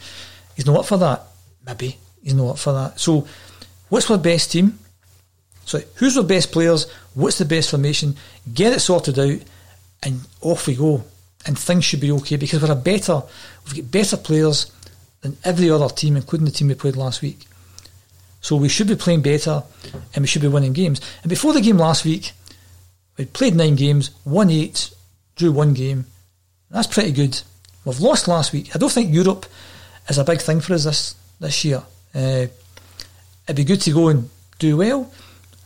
he's not up for that. Maybe he's not up for that. So, what's our best team? So, who's our best players? What's the best formation? Get it sorted out, and off we go. And things should be okay because we're a better, we've got better players than every other team, including the team we played last week. So we should be playing better, and we should be winning games. And before the game last week, we played nine games, won eight, drew one game. That's pretty good. We've lost last week. I don't think Europe is a big thing for us this this year. Uh, it'd be good to go and do well.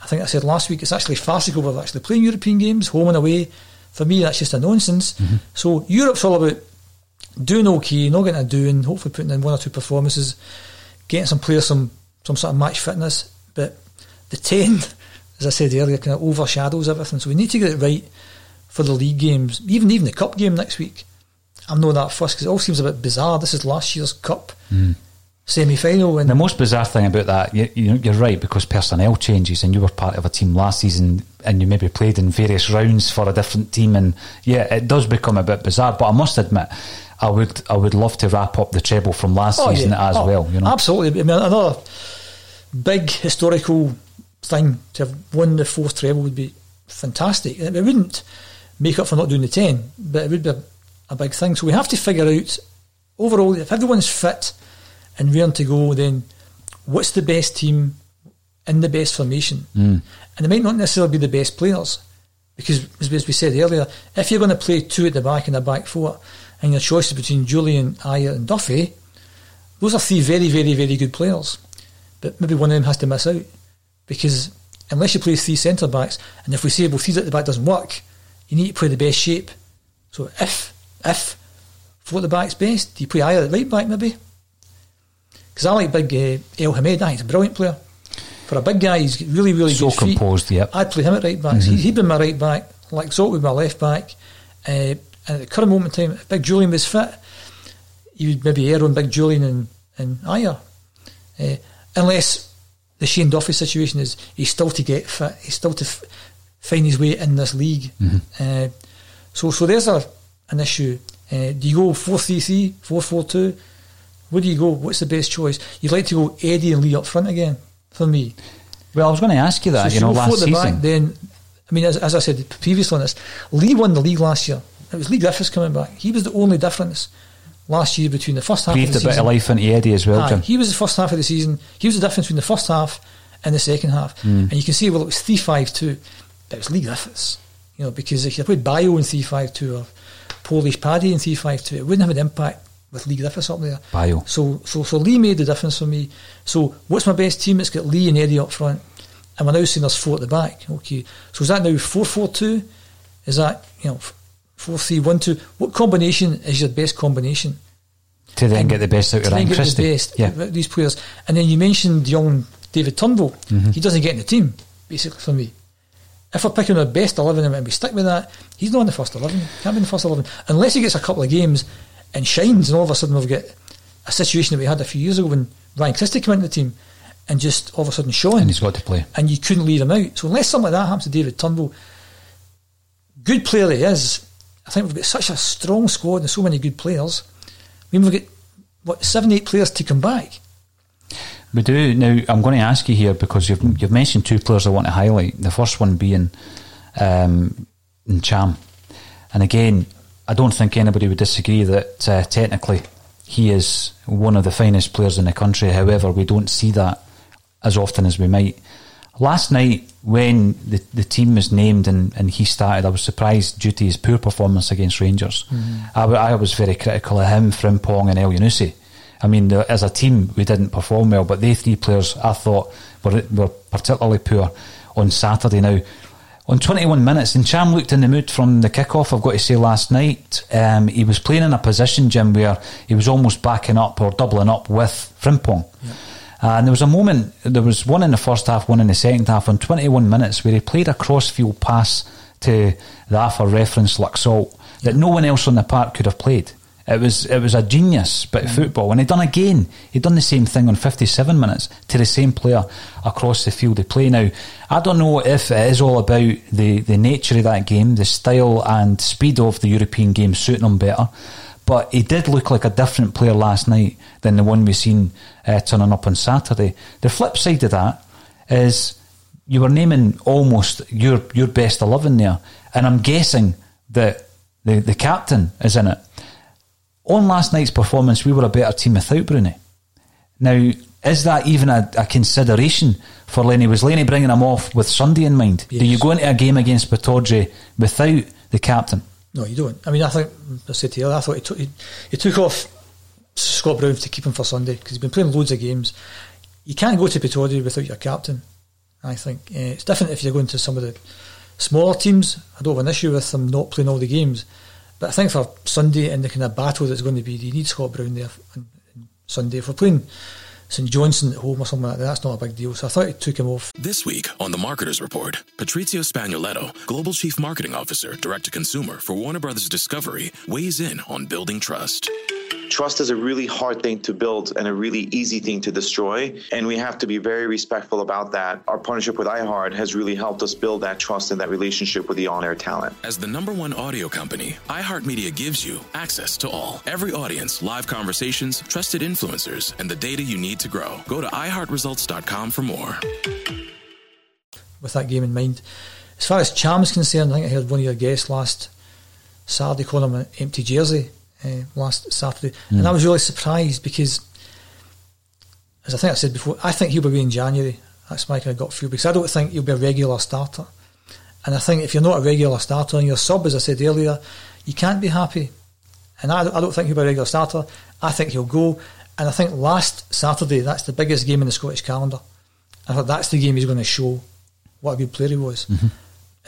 I think I said last week it's actually farcical we're actually playing European games, home and away. For me, that's just a nonsense. So Europe's all about doing okay, not getting a doing, hopefully putting in one or two performances, getting some players some some sort of match fitness. But the ten, as I said earlier, kind of overshadows everything. So we need to get it right for the league games, even even the cup game next week. I'm not that fussed because it all seems a bit bizarre. This is last year's cup hmm. semi final, and The most bizarre thing about that, you, you, you're right, because personnel changes, and you were part of a team last season, and you maybe played in various rounds for a different team, and yeah, it does become a bit bizarre. But I must admit, I would I would love to wrap up the treble from last Oh, season yeah. as Oh, well. You know, absolutely. I mean, another big historical thing to have won the fourth treble would be fantastic. It wouldn't make up for not doing the ten, but it would be a, a big thing. So we have to figure out overall if everyone's fit and rearing to go, then what's the best team in the best formation? Hmm. And it might not necessarily be the best players. Because, as we as we said earlier, if you're going to play two at the back and a back four, and your choice is between Jullien, Ajer, and Duffy, those are three very, very, very good players. But maybe one of them has to miss out. Because unless you play three centre backs, and if we say, well, three at the back doesn't work, you need to play the best shape. So if, if, four at the back's best, do you play Ajer at right back maybe? Because I like big uh, Elhamed, I he's a brilliant player. For a big guy, he's really, really So good feet. composed, yep. I'd play him at right back. He, he'd be my right back, like Zolt would be my left back. Uh, and at the current moment in time, if Big Jullien was fit, he would maybe err on Big Jullien and, and Ajer. Uh, unless the Shane Duffy situation is he's still to get fit. He's still to f- find his way in this league. Mm-hmm. Uh, so so there's a an issue. Uh, do you go 4-3-3, 4-4-2? Where do you go? What's the best choice? You'd like to go Eddie and Leigh up front again for me. Well, I was going to ask you that. So you know, last the season. back, then I mean, as, as I said previously on this, Leigh won the league last year. It was Leigh Griffiths coming back. He was the only difference last year between the first half breathed of a the bit season. of life into Eddie as well, Aye, Jim. he was the first half of the season. He was the difference between the first half and the second half. Hmm. And you can see, well, it was 3 5 2, but it was Leigh Griffiths. You know, because if you played Bayo in 3 5 2 or Polish Paddy in 3 5 2, it wouldn't have an impact with Leigh Griffiths up there. Bayo. So, so, so Leigh made the difference for me. So, what's my best team? It's got Leigh and Eddie up front. And we're now seeing there's four at the back. Okay. So, is that now 4 4 2? Is that, you know, 4 3 1 2? What combination is your best combination? To then get the best out of Ryan Christie. the best yeah. out of these players. And then you mentioned young David Turnbull. Mm-hmm. He doesn't get in the team, basically, for me. If we're picking our best 11 and we stick with that, he's not in the first 11. Can't be in the first 11. Unless he gets a couple of games and shines, and all of a sudden we've got a situation that we had a few years ago when Ryan Christie came into the team and just all of a sudden shone. And he's got to play. And you couldn't leave him out. So unless something like that happens to David Turnbull, good player he is, I think we've got such a strong squad and so many good players. I mean, we've got, what, seven, eight players to come back. We do now. I'm going to ask you here because you've you've mentioned two players I want to highlight. The first one being um, Cham, and again, I don't think anybody would disagree that uh, technically he is one of the finest players in the country. However, we don't see that as often as we might. Last night, when the, the team was named and, and he started, I was surprised due to his poor performance against Rangers. I was very critical of him, Frimpong, and Elyounoussi. I mean, the, as a team, we didn't perform well, but they three players I thought were, were particularly poor on Saturday. Now, on 21 minutes, and Cham looked in the mood from the kick-off, I've got to say, last night. Um, he was playing in a position, Jim, where he was almost backing up or doubling up with Frimpong. Uh, and there was a moment, there was one in the first half, one in the second half, on 21 minutes, where he played a cross-field pass to the AFA reference Laxalt that no one else on the park could have played. It was it was a genius bit of football. And he done again. He done the same thing on 57 minutes to the same player across the field of play. Now, I don't know if it is all about the, the nature of that game, the style and speed of the European game suiting him better. But he did look like a different player last night than the one we've seen uh, turning up on Saturday. The flip side of that is you were naming almost your your best eleven there, and I'm guessing that the the captain is in it. On last night's performance, we were a better team without Broony. Now, is that even a, a consideration for Lenny? Was Lenny bringing him off with Sunday in mind? Do you go into a game against Pittodrie without the captain? No, you don't. I mean, I think I said to you, I thought he took he, he took off Scott Brown to keep him for Sunday because he's been playing loads of games. You can't go to Pittodrie without your captain. I think uh, it's different if you're going to some of the smaller teams. I don't have an issue with them not playing all the games, but I think for Sunday and the kind of battle that's going to be, you need Scott Brown there on, Sunday. If we're playing St Johnstone at home or something like that, that's not a big deal. So I thought he took him off. This week on the Marketers Report, Patrizio Spagnoletto, Global Chief Marketing Officer, Direct to Consumer for Warner Brothers Discovery, weighs in on building trust. Trust is a really hard thing to build and a really easy thing to destroy. And we have to be very respectful about that. Our partnership with iHeart has really helped us build that trust and that relationship with the on air talent. As the number one audio company, iHeartMedia gives you access to all. Every audience, live conversations, trusted influencers, and the data you need to grow. Go to iHeartResults.com for more. with that game in mind. As far as Cham's concerned, I think I heard one of your guests last Saturday calling him an empty jersey uh, last Saturday, and I was really surprised because, as I think I said before, I think he'll be in January. That's my kind of gut feel because I don't think he'll be a regular starter, and I think if you're not a regular starter and you're sub, as I said earlier, you can't be happy. And I, I don't think he'll be a regular starter. I think he'll go, and I think last Saturday that's the biggest game in the Scottish calendar. I thought that's the game he's going to show what a good player he was.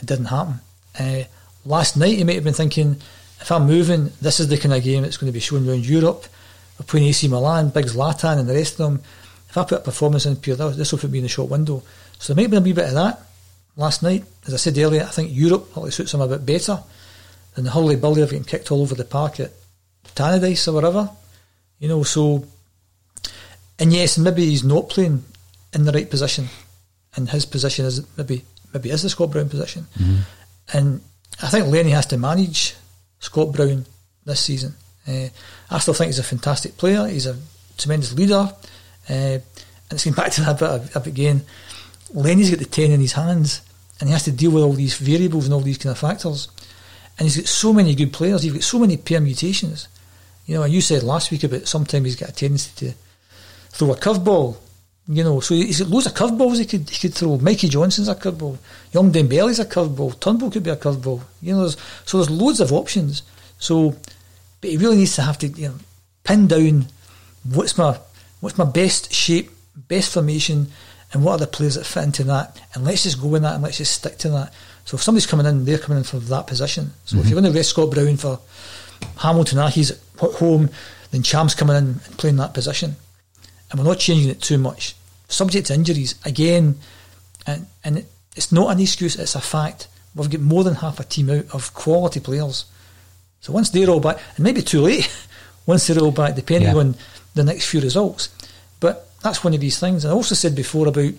It didn't happen. Uh, last night, he might have been thinking, if I'm moving, this is the kind of game that's going to be shown around Europe. We're playing AC Milan, Big Zlatan, and the rest of them. If I put a performance in pure, this will put me in the short window. So there might be a wee bit of that last night. As I said earlier, I think Europe probably suits him a bit better than the hurly burly of getting kicked all over the park at Tannadice or whatever. You know, so. And yes, maybe he's not playing in the right position, and his position is maybe maybe is the Scott Brown position, Mm-hmm. and I think Lenny has to manage Scott Brown this season. Uh, I still think he's a fantastic player. He's a tremendous leader, uh, and it's going back to that bit of, of again. Lenny's got the ten in his hands, and he has to deal with all these variables and all these kind of factors. And he's got so many good players. He's got so many permutations. You know, and you said last week about sometimes he's got a tendency to throw a curveball. You know, so he's got loads of curveballs he could he could throw. Mikey Johnston's a curveball. Young Dembele's a curveball. Turnbull could be a curveball. You know, there's, so there's loads of options. So, but he really needs to have to you know pin down what's my what's my best shape, best formation, and what are the players that fit into that, and let's just go in that and let's just stick to that. So if somebody's coming in, they're coming in for that position. So if you're going to rest Scott Brown for Hamilton, ah, he's at home, then Cham's coming in and playing that position, and we're not changing it too much. Subject to injuries again, and and it, it's not an excuse; it's a fact. We've got more than half a team out of quality players. So once they're all back, it may be too late. [LAUGHS] once they're all back, depending Yeah. on the next few results. But that's one of these things. And I also said before about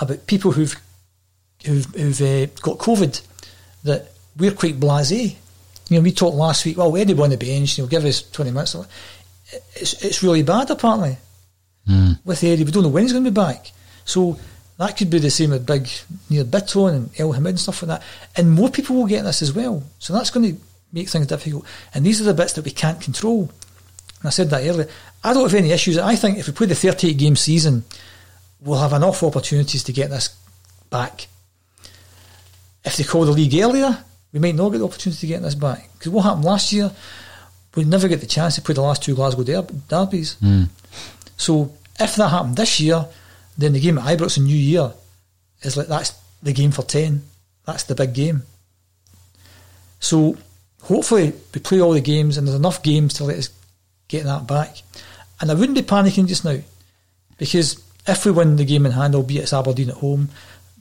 about people who've who've, who've uh, got COVID that we're quite blasé. You know, we talked last week. Well, Eddie on the bench. Know, give us twenty minutes. It's it's really bad apparently hmm. with Eddie. We don't know when he's going to be back. So that could be the same with big Nir Bitton and Elhamed and stuff like that. And more people will get this as well. So that's going to make things difficult. And these are the bits that we can't control. And I said that earlier. I don't have any issues. I think if we play the 38 game season, we'll have enough opportunities to get this back. If they call the league earlier, we might not get the opportunity to get this back. Because what happened last year, we never get the chance to play the last two Glasgow der- derbies. Hmm. So if that happened this year, then the game at Ibrox in New Year is like that's the game for 10. That's the big game. So hopefully we play all the games and there's enough games to let us get that back. And I wouldn't be panicking just now because if we win the game in hand, albeit it's Aberdeen at home,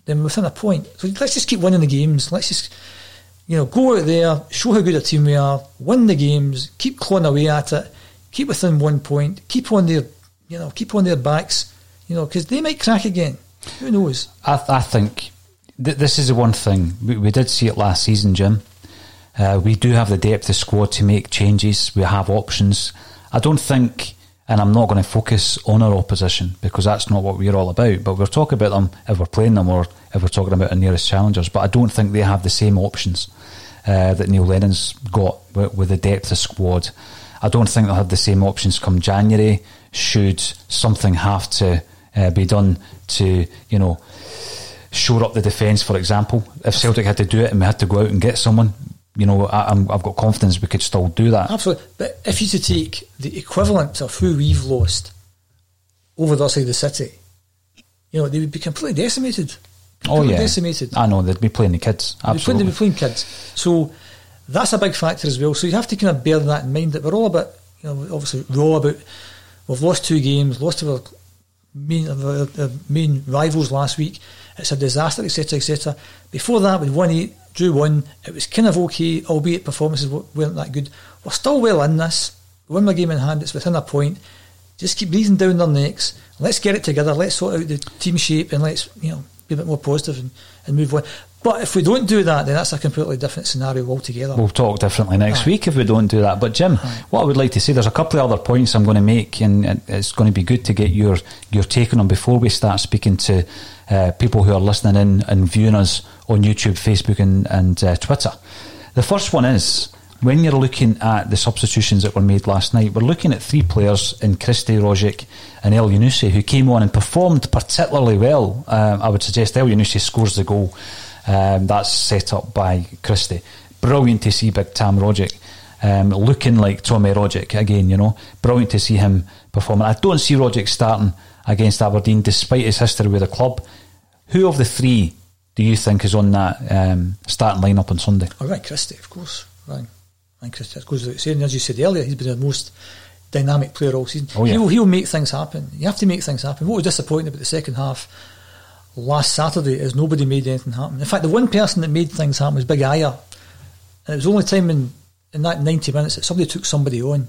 then we're within a point. So let's just keep winning the games. Let's just, you know, go out there, show how good a team we are, win the games, keep clawing away at it, keep within one point, keep on their, you know, keep on their backs, you know, because they might crack again. Who knows? I, th- I think th- this is the one thing we, we did see it last season, Jim. Uh, we do have the depth of squad to make changes. We have options. I don't think, and I'm not going to focus on our opposition because that's not what we're all about. But we're talking about them if we're playing them or if we're talking about our nearest challengers. But I don't think they have the same options uh, that Neil Lennon's got with, with the depth of squad. I don't think they'll have the same options come January. Should something have to uh, be done to, you know, shore up the defence, for example. If Celtic had to do it and we had to go out and get someone, you know, I, I've got confidence we could still do that. Absolutely. But if you to take the equivalent of who we've lost over the side of the city, you know, they would be completely decimated. Oh yeah, decimated. I know they'd be playing the kids. They'd be playing, Absolutely. they'd be playing kids. So that's a big factor as well. So you have to kind of bear that in mind that we're all a bit, you know, obviously raw about. We've lost two games, lost to our main, our, our main rivals last week. It's a disaster, etc., etc. Before that, we won eight, drew one. It was kind of okay, albeit performances weren't that good. We're still well in this. We win the game in hand. It's within a point. Just keep breathing down their necks. Let's get it together. Let's sort out the team shape and let's you know be a bit more positive and, and move on. But if we don't do that, then that's a completely different scenario altogether. We'll talk differently next Aye. week if we don't do that. But Jim, what I would like to say, there's a couple of other points I'm going to make, and and it's going to be good to get your your take on them before we start speaking to uh, people who are listening in and viewing us on YouTube, Facebook, and and uh, Twitter. The first one is when you're looking at the substitutions that were made last night, we're looking at three players in Christie, Rogic, and Elyounoussi who came on and performed particularly well. Um, I would suggest Elyounoussi scores the goal. Um, that's set up by Christie. Brilliant to see Big Tam Rogic um, looking like Tommy Rogic again, you know. Brilliant to see him performing. I don't see Rogic starting against Aberdeen despite his history with the club. Who of the three do you think is on that um, starting lineup on Sunday? Oh, Ryan Christie, of course. Ryan, Christie. That goes without saying. As you said earlier, he's been the most dynamic player all season. Oh, yeah. he'll, he'll make things happen. You have to make things happen. What was disappointing about the second half last Saturday is nobody made anything happen. In fact, the one person that made things happen was Big Aya. And it was the only time in, in that 90 minutes that somebody took somebody on.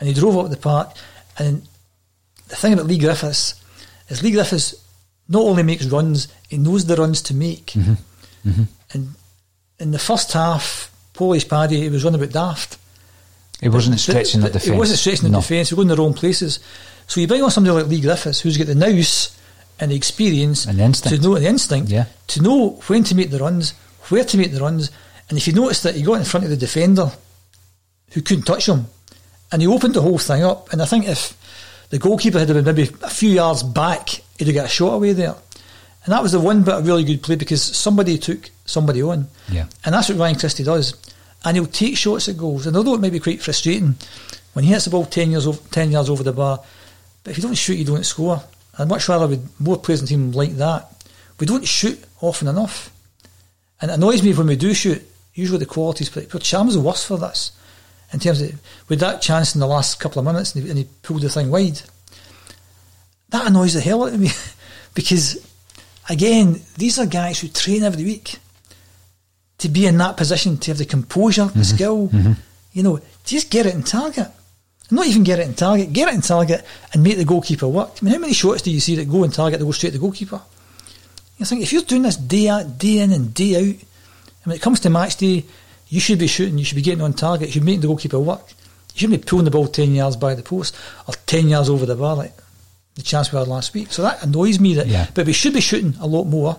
And he drove up the park. And the thing about Leigh Griffiths is Leigh Griffiths not only makes runs, he knows the runs to make. Mm-hmm. And in the first half, Polish Paddy, he was running about daft. He wasn't stretching the, the defence. He wasn't stretching no. the defence. He was going the wrong places. So you bring on somebody like Leigh Griffiths, who's got the nous and the experience and the instinct. to know the instinct, yeah. to know when to make the runs, where to make the runs. And if you notice that he got in front of the defender, who couldn't touch him, and he opened the whole thing up. And I think if the goalkeeper had been maybe a few yards back, he'd have got a shot away there. And that was the one bit of really good play because somebody took somebody on. Yeah. And that's what Ryan Christie does. And he'll take shots at goals. And although it may be quite frustrating when he hits the ball 10, years over, 10 yards over the bar, but if you don't shoot, you don't score. I'd much rather with more players in the team like that. We don't shoot often enough. And it annoys me when we do shoot, usually the qualities, but Ntcham's the worst for this. In terms of, with that chance in the last couple of minutes and he, and he pulled the thing wide, that annoys the hell out of me. [LAUGHS] because, again, these are guys who train every week to be in that position, to have the composure, the Mm-hmm. skill, you know, just get it in target. Not even get it in target, get it in target and make the goalkeeper work. I mean, how many shots do you see that go in target that go straight to the goalkeeper? You think if you're doing this day out, day in and day out, and when it comes to match day, you should be shooting, you should be getting on target, you should be making the goalkeeper work. You shouldn't be pulling the ball 10 yards by the post or 10 yards over the bar like the chance we had last week. So that annoys me that, Yeah. but we should be shooting a lot more.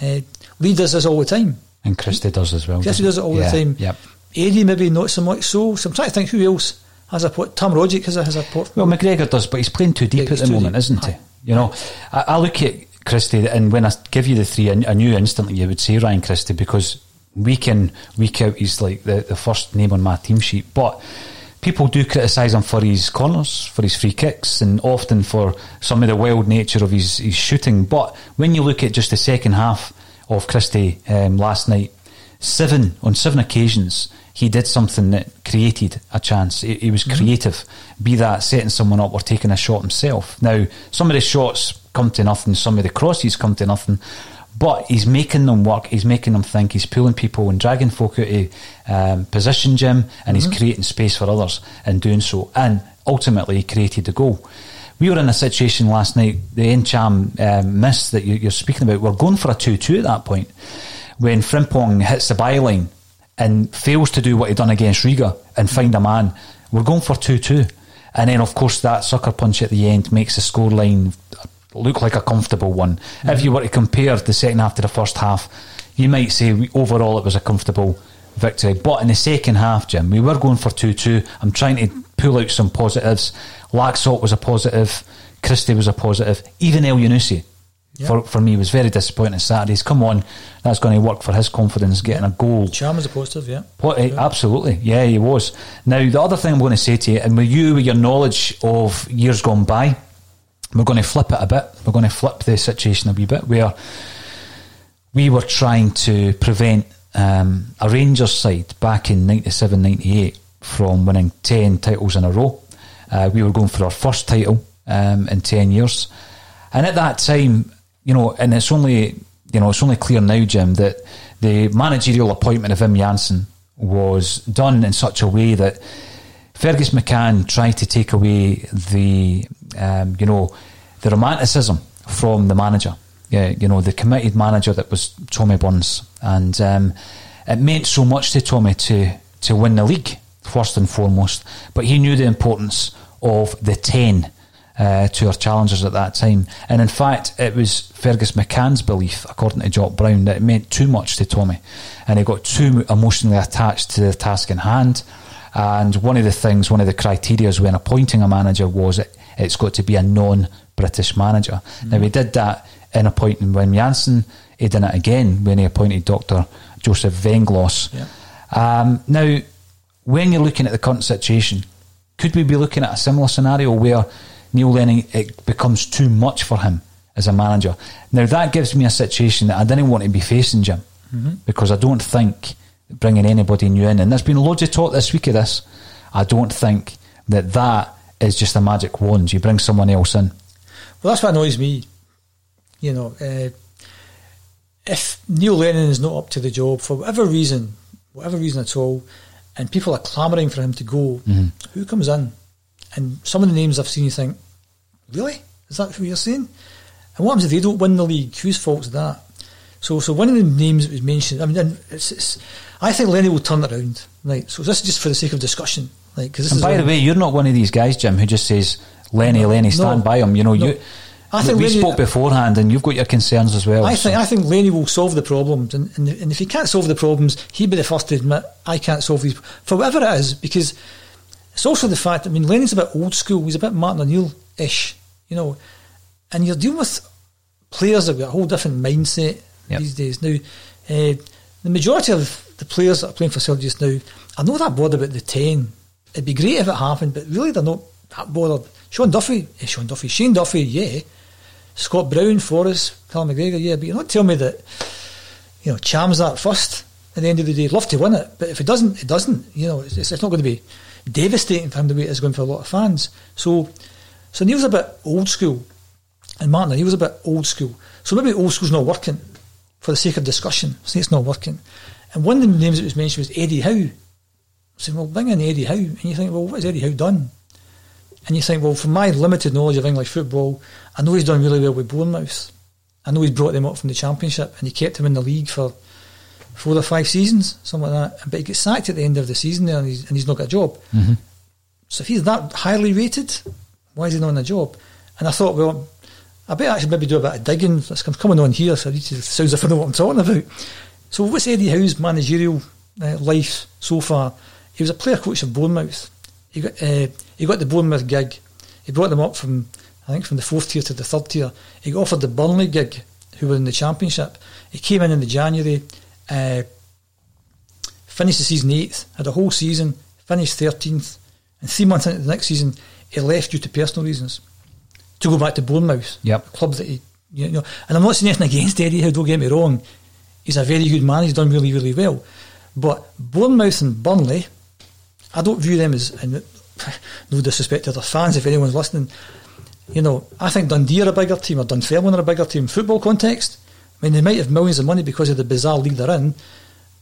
Uh, Leigh does this all the time. And Christie does as well. Christie doesn't it all Yeah, the time. Yep. Eddie maybe not so much so. So I'm trying to think who else has a port. Tom Rogic has a, has a port. Well, McGregor does, but he's playing too deep Yeah, at the moment, deep. isn't he? You know, I, I look at Christie, and when I give you the three, I, I knew instantly you would say Ryan Christie because week in, week out, he's like the, the first name on my team sheet. But people do criticise him for his corners, for his free kicks, and often for some of the wild nature of his, his shooting. But when you look at just the second half of Christie um, last night, seven on seven occasions he did something that created a chance. He, he was creative, be that setting someone up or taking a shot himself. Now, some of the shots come to nothing, some of the crosses come to nothing, but he's making them work. He's making them think. He's pulling people and dragging folk out of um, position, Jim, and he's creating space for others in doing so. And ultimately, he created the goal. We were in a situation last night, the Ntcham um, miss that you, you're speaking about. We're going for a 2 2 at that point when Frimpong hits the byline and fails to do what he done against Riga and find a man. We're going for 2 2. And then, of course, that sucker punch at the end makes the scoreline look like a comfortable one. If you were to compare the second half to the first half, you might say we, overall it was a comfortable victory. But in the second half, Jim, we were going for 2 2. I'm trying to pull out some positives. Laxalt was a positive, Christie was a positive, even Elyounoussi. For, for me, was very disappointing Saturdays. Come on, that's going to work for his confidence getting a goal. Charm is a positive, yeah. What, eh, Absolutely, yeah, he was. Now, the other thing I'm going to say to you, and with you, with your knowledge of years gone by, we're going to flip it a bit. We're going to flip the situation a wee bit where we were trying to prevent um, a Rangers side back in 97 98 from winning 10 titles in a row. Uh, we were going for our first title um, in 10 years. And at that time, you know, and it's only, you know, it's only clear now, Jim, that the managerial appointment of Wim Jansen was done in such a way that Fergus McCann tried to take away the, um, you know, the romanticism from the manager. Yeah, you know, the committed manager that was Tommy Burns, and um, it meant so much to Tommy to to win the league first and foremost. But he knew the importance of the ten uh, to our challengers at that time, and in fact, it was Fergus McCann's belief, according to Jock Brown, that it meant too much to Tommy, and he got too emotionally attached to the task in hand. And one of the things, one of the criteria when appointing a manager was it, it's got to be a non-British manager. Now he did that in appointing Wim Jansen. He did it again when he appointed Dr. Jozef Venglos. Yeah. Um, now, when you're looking at the current situation, could we be looking at a similar scenario where Neil Lennon it becomes too much for him as a manager? Now that gives me a situation that I didn't want to be facing, Jim, because I don't think bringing anybody new in, and there's been loads of talk this week of this. I don't think that that is just a magic wand. You bring someone else in. Well, that's what annoys me. You know, uh, if Neil Lennon is not up to the job for whatever reason, whatever reason at all, and people are clamouring for him to go, who comes in? And some of the names I've seen, you think, really? Is that who you're saying? And what happens if they don't win the league? Whose is that? So, so one of the names that was mentioned. I mean, it's, it's, I think Lenny will turn it around. Right. So this is just for the sake of discussion. Like, and by the way, you're not one of these guys, Jim, who just says Lenny, no, Lenny, stand no, by him. You know, no. you. I think we Lenny, spoke beforehand, and you've got your concerns as well. I so. think I think Lenny will solve the problems, and, and, and if he can't solve the problems, he'd be the first to admit I can't solve these for whatever it is. Because it's also the fact. I mean, Lenny's a bit old school. He's a bit Martin O'Neill ish, you know, and you're dealing with players that have got a whole different mindset yep. these days. Now, uh, the majority of the players that are playing for Celtic just now I know that bothered about the ten. It'd be great if it happened, but really they're not that bothered. Sean Duffy, eh, Sean Duffy, Shane Duffy, yeah. Scott Brown, Forrest, Cal McGregor, yeah. But you're not telling me that, you know, Cham's that first at the end of the day. Love to win it, but if it doesn't, it doesn't. You know, it's, it's not going to be devastating for him the way it's going for a lot of fans. So, so Neil's a bit old school, and Martin, he was a bit old school. So maybe old school's not working for the sake of discussion. Say it's not working. And one of the names that was mentioned was Eddie Howe. I said, well, bring in Eddie Howe. And you think, well, what has Eddie Howe done? And you think, well, from my limited knowledge of English football, I know he's done really well with Bournemouth. I know he's brought them up from the Championship and he kept them in the league for four or five seasons, something like that. But he gets sacked at the end of the season there and he's, and he's not got a job. Mm-hmm. So if he's that highly rated, why is he not in a job? And I thought, well, I better actually maybe do a bit of digging. It's coming on here, so it sounds as if I know what I'm talking about. So what's Eddie Howe's managerial uh, life so far? He was a player coach of Bournemouth. He got uh, he got the Bournemouth gig. He brought them up from I think from the fourth tier to the third tier. He got offered the Burnley gig, who were in the Championship. He came in in the January, uh, finished the season eighth, had a whole season, finished thirteenth, and three months into the next season, he left due to personal reasons to go back to Bournemouth, yep. a club that he you know. And I'm not saying anything against Eddie Howe. Don't get me wrong he's a very good man. He's done really, really well. But Bournemouth and Burnley, I don't view them as, and [LAUGHS] no disrespect to their fans if anyone's listening, you know, I think Dundee are a bigger team or Dunfermline are a bigger team. Football context, I mean, they might have millions of money because of the bizarre league they're in,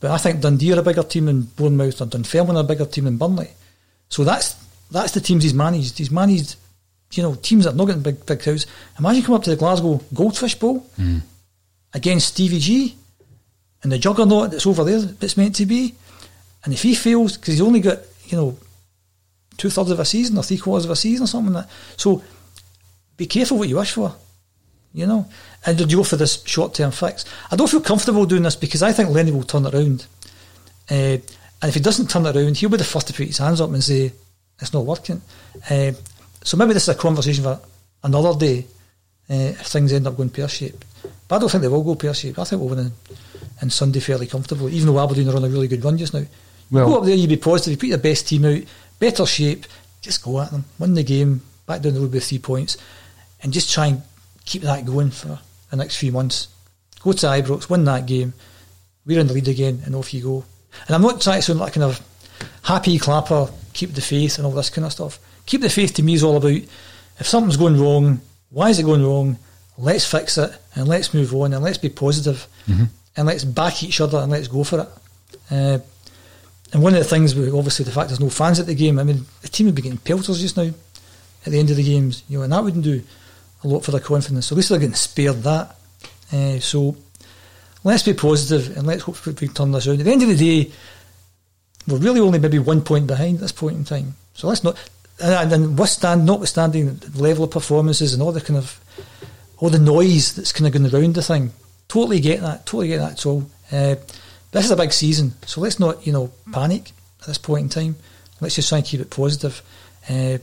but I think Dundee are a bigger team than Bournemouth or Dunfermline are a bigger team than Burnley. So that's that's the teams he's managed. He's managed, you know, teams that are not getting big big crowds. Imagine coming up to the Glasgow Goldfish Bowl mm. against Stevie G and the juggernaut that's over there that's meant to be. And if he fails, because he's only got, you know, two thirds of a season or three quarters of a season or something like that. So be careful what you wish for, you know. And you go for this short term fix? I don't feel comfortable doing this because I think Lenny will turn it around. Uh, and if he doesn't turn it around, he'll be the first to put his hands up and say, it's not working. Uh, so maybe this is a conversation for another day uh, if things end up going pear shaped. But I don't think they will go pear shaped. I think we'll win and Sunday fairly comfortably, even though Aberdeen are on a really good run just now. Well, go up there, you be positive, you put your best team out, better shape, just go at them, win the game, back down the road with three points, and just try and keep that going for the next few months. Go to Ibrox, win that game, we're in the lead again, and off you go. And I'm not trying to sound like kind of happy clapper, keep the faith and all this kind of stuff. Keep the faith to me is all about if something's going wrong, why is it going wrong? Let's fix it and let's move on and let's be positive. Mm-hmm and let's back each other and let's go for it. Uh, and one of the things, obviously, the fact there's no fans at the game. I mean, the team would be getting pelters just now at the end of the games, you know, and that wouldn't do a lot for their confidence. So at least they're getting spared that. Uh, so let's be positive and let's hope we turn this around. At the end of the day, we're really only maybe one point behind at this point in time. So let's not, and, and withstand, notwithstanding the level of performances and all the kind of all the noise that's kind of going around the thing. Totally get that. Totally get that. So uh, this is a big season. So let's not, you know, panic at this point in time. Let's just try and keep it positive. Uh,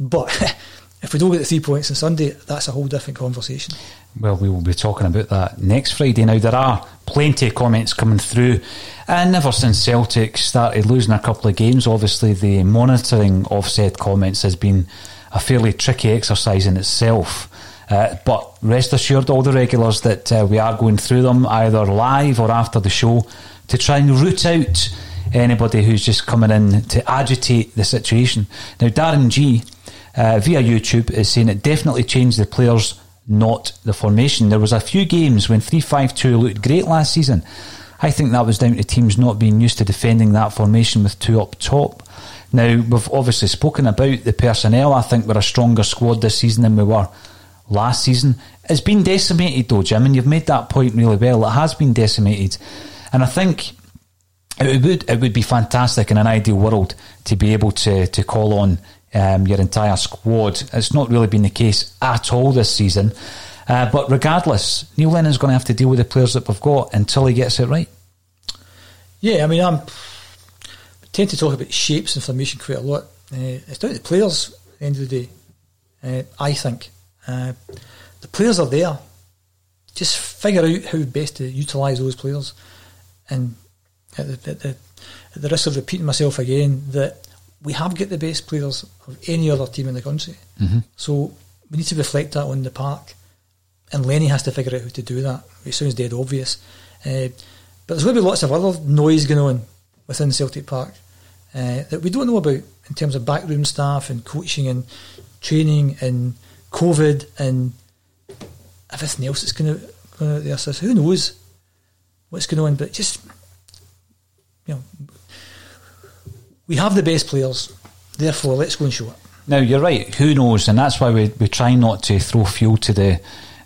but [LAUGHS] if we don't get the three points on Sunday, that's a whole different conversation. Well, we will be talking about that next Friday. Now, there are plenty of comments coming through, and ever since Celtic started losing a couple of games, obviously the monitoring of said comments has been a fairly tricky exercise in itself. Uh, but rest assured, all the regulars, that uh, we are going through them either live or after the show to try and root out anybody who's just coming in to agitate the situation. Now, Darren G uh, via YouTube is saying it definitely changed the players, not the formation. There was a few games when 3-5-2 looked great last season. I think that was down to teams not being used to defending that formation with two up top. Now, we've obviously spoken about the personnel. I think we're a stronger squad this season than we were last season. It's been decimated though, Jim, and you've made that point really well. It has been decimated. And I think it would it would be fantastic in an ideal world to be able to to call on um, your entire squad. It's not really been the case at all this season. Uh, but regardless, Neil Lennon's going to have to deal with the players that we've got until he gets it right. Yeah, I mean, I'm, I tend to talk about shapes and formation quite a lot. Uh, it's down to the players at the end of the day, uh, I think. Uh, the players are there. Just figure out how best to utilise those players. And at the, at, the, at the risk of repeating myself again, that we have got the best players of any other team in the country. Mm-hmm. So we need to reflect that on the park. And Lenny has to figure out how to do that. It sounds dead obvious. Uh, but there's going to be lots of other noise going on within Celtic Park uh, that we don't know about in terms of backroom staff and coaching and training and COVID and everything else that's going, to, going out there. So who knows what's going on? But just, you know, we have the best players. Therefore, let's go and show it. Now you're right. Who knows? And that's why we we try not to throw fuel to the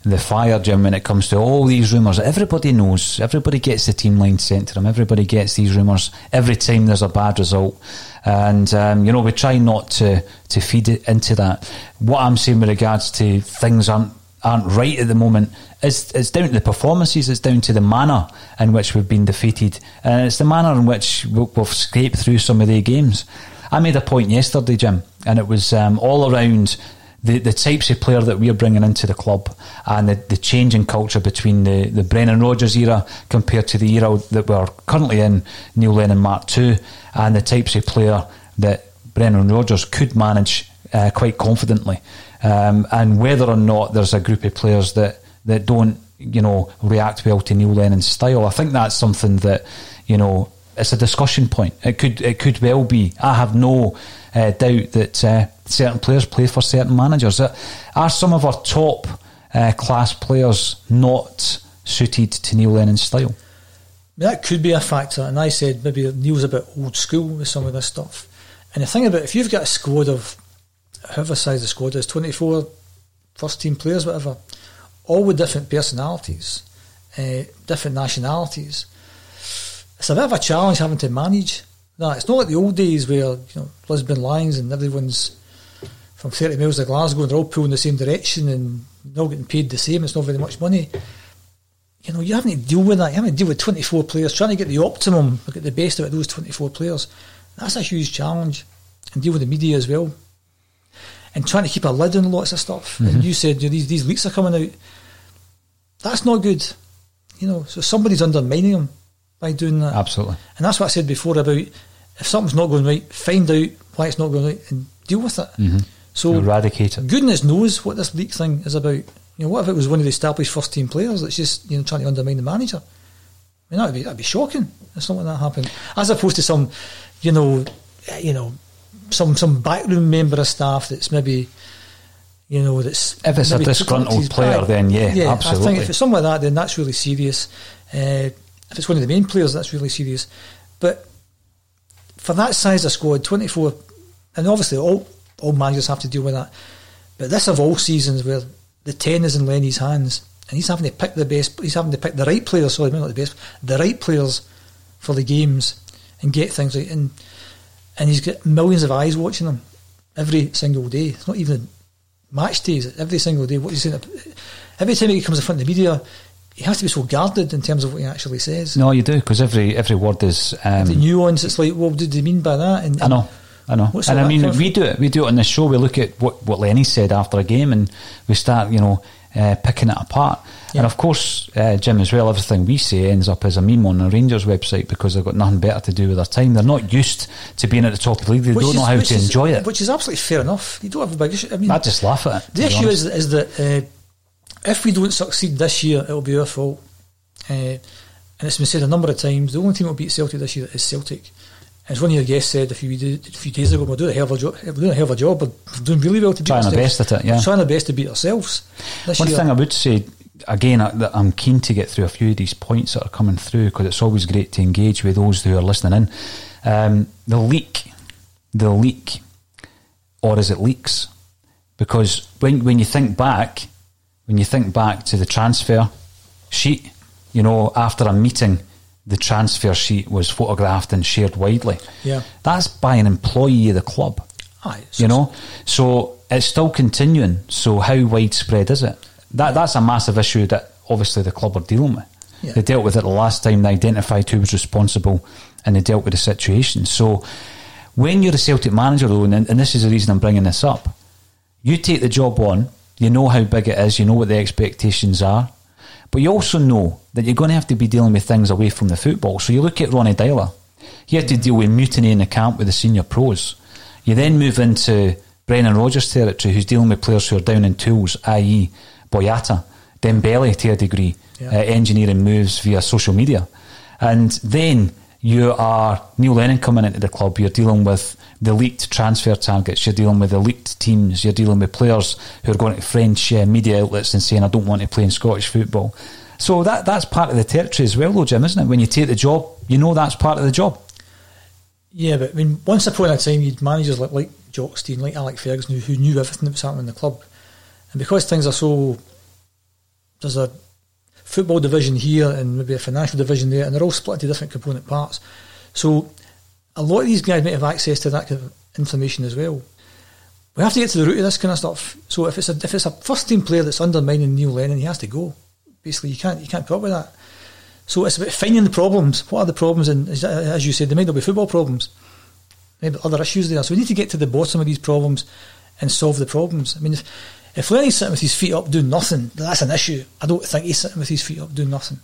the fire, Jim. When it comes to all these rumours, everybody knows. Everybody gets the team line sent to them. Everybody gets these rumours every time there's a bad result. And um, you know we try not to to feed it into that. What I'm saying with regards to things aren't aren't right at the moment is it's down to the performances. It's down to the manner in which we've been defeated, and it's the manner in which we've scraped through some of the games. I made a point yesterday, Jim, and it was um, all around the, the types of player that we're bringing into the club and the, the changing culture between the, the Brendan Rodgers era compared to the era that we're currently in, Neil Lennon Mark II, and the types of player that Brendan Rodgers could manage uh, quite confidently. Um, and whether or not there's a group of players that, that don't, you know, react well to Neil Lennon's style, I think that's something that, you know, it's a discussion point. It could it could well be. I have no uh, doubt that uh, certain players play for certain managers. Are some of our top uh, class players not suited to Neil Lennon's style? That could be a factor. And I said maybe Neil's a bit old school with some of this stuff. And the thing about if you've got a squad of however size the squad is, 24 first team players, whatever, all with different personalities, uh, different nationalities it's a bit of a challenge having to manage that. It's not like the old days where you know Lisbon Lions and everyone's from 30 miles to Glasgow and they're all pulling the same direction and they're getting paid the same. It's not very much money. You know, you having to deal with that. You having to deal with 24 players, trying to get the optimum, get the best out of those 24 players. That's a huge challenge. And deal with the media as well. And trying to keep a lid on lots of stuff. Mm-hmm. And you said you know, these, these leaks are coming out. That's not good. You know, so somebody's undermining them by doing that. Absolutely. And that's what I said before about if something's not going right, find out why it's not going right and deal with it. Mm-hmm. So eradicate it. Goodness knows what this leak thing is about. You know, what if it was one of the established first team players that's just you know trying to undermine the manager? I mean, that'd be that'd be shocking if something like that happened, as opposed to some, you know, you know, some some backroom member of staff that's maybe you know, that's if it's a disgruntled player, back. then yeah, yeah, absolutely. I think if it's something like that, then that's really serious. Uh, if it's one of the main players, that's really serious. But for that size of squad, 24, and obviously all, all managers have to deal with that. But this of all seasons where the 10 is in Lenny's hands, and he's having to pick the best, he's having to pick the right players, sorry, not the best, the right players for the games and get things right. And, and he's got millions of eyes watching him every single day. It's not even match days, every single day. What he's saying, every time he comes in front of the media, he has to be so guarded in terms of what he actually says. No, you do because every every word is um, the nuance. It's like, well, what did he mean by that? And, I know. I know, and I mean, we do it. We do it on the show. We look at what, what Lenny said after a game, and we start, you know, uh, picking it apart. Yeah. And of course, uh, Jim, as well, everything we say ends up as a meme on the Rangers website because they've got nothing better to do with their time. They're not used to being at the top of the league. They which don't is, know how to is, enjoy it, which is absolutely fair enough. You don't have a big issue. I mean, I just laugh at it. The issue is, is that uh, if we don't succeed this year, it'll be our fault. Uh, and it's been said a number of times, the only team that will beat Celtic this year is Celtic. As one of your guests said a few, a few days ago, we're doing a hell of a job. We're doing a hell of a job. We're doing really well to beat trying ourselves. our best at it. Yeah, trying our best to beat ourselves. one year. thing I would say again, I, I'm keen to get through a few of these points that are coming through because it's always great to engage with those who are listening in. Um, the leak, the leak, or is it leaks? Because when when you think back, when you think back to the transfer sheet, you know, after a meeting, the transfer sheet was photographed and shared widely. Yeah. That's by an employee of the club. Aye, you know, so it's still continuing. So how widespread is it? That that's a massive issue that obviously the club are dealing with. Yeah. They dealt with it the last time. They identified who was responsible, and they dealt with the situation. So when you're a Celtic manager, though, and, and this is the reason I'm bringing this up, you take the job on. You know how big it is. You know what the expectations are. But you also know that you're going to have to be dealing with things away from the football. So you look at Ronnie Deila. He had to deal with mutiny in the camp with the senior pros. You then move into Brendan Rodgers territory, who's dealing with players who are down in tools, i.e., Boyata, Dembele to a degree, Yeah. uh, engineering moves via social media. And then you are Neil Lennon coming into the club, you're dealing with the leaked transfer targets, you're dealing with the leaked teams, you're dealing with players who are going to French uh, media outlets and saying, I don't want to play in Scottish football. So that that's part of the territory as well, though, Jim, isn't it? When you take the job, you know that's part of the job. Yeah, but I mean, once upon a time, you'd managers like, like Jock Stein, like Alec Ferguson, who, who knew everything that was happening in the club. And because things are so. There's a football division here and maybe a financial division there, and they're all split into different component parts. So a lot of these guys might have access to that kind of information as well. We have to get to the root of this kind of stuff. So if it's a if it's a first team player that's undermining Neil Lennon, he has to go. Basically, you can't you can't put up with that. So it's about finding the problems. What are the problems? And as- you said, there might not be football problems, maybe other issues there. So we need to get to the bottom of these problems and solve the problems. I mean, if, if Lenny's sitting with his feet up doing nothing, that's an issue. I don't think he's sitting with his feet up doing nothing.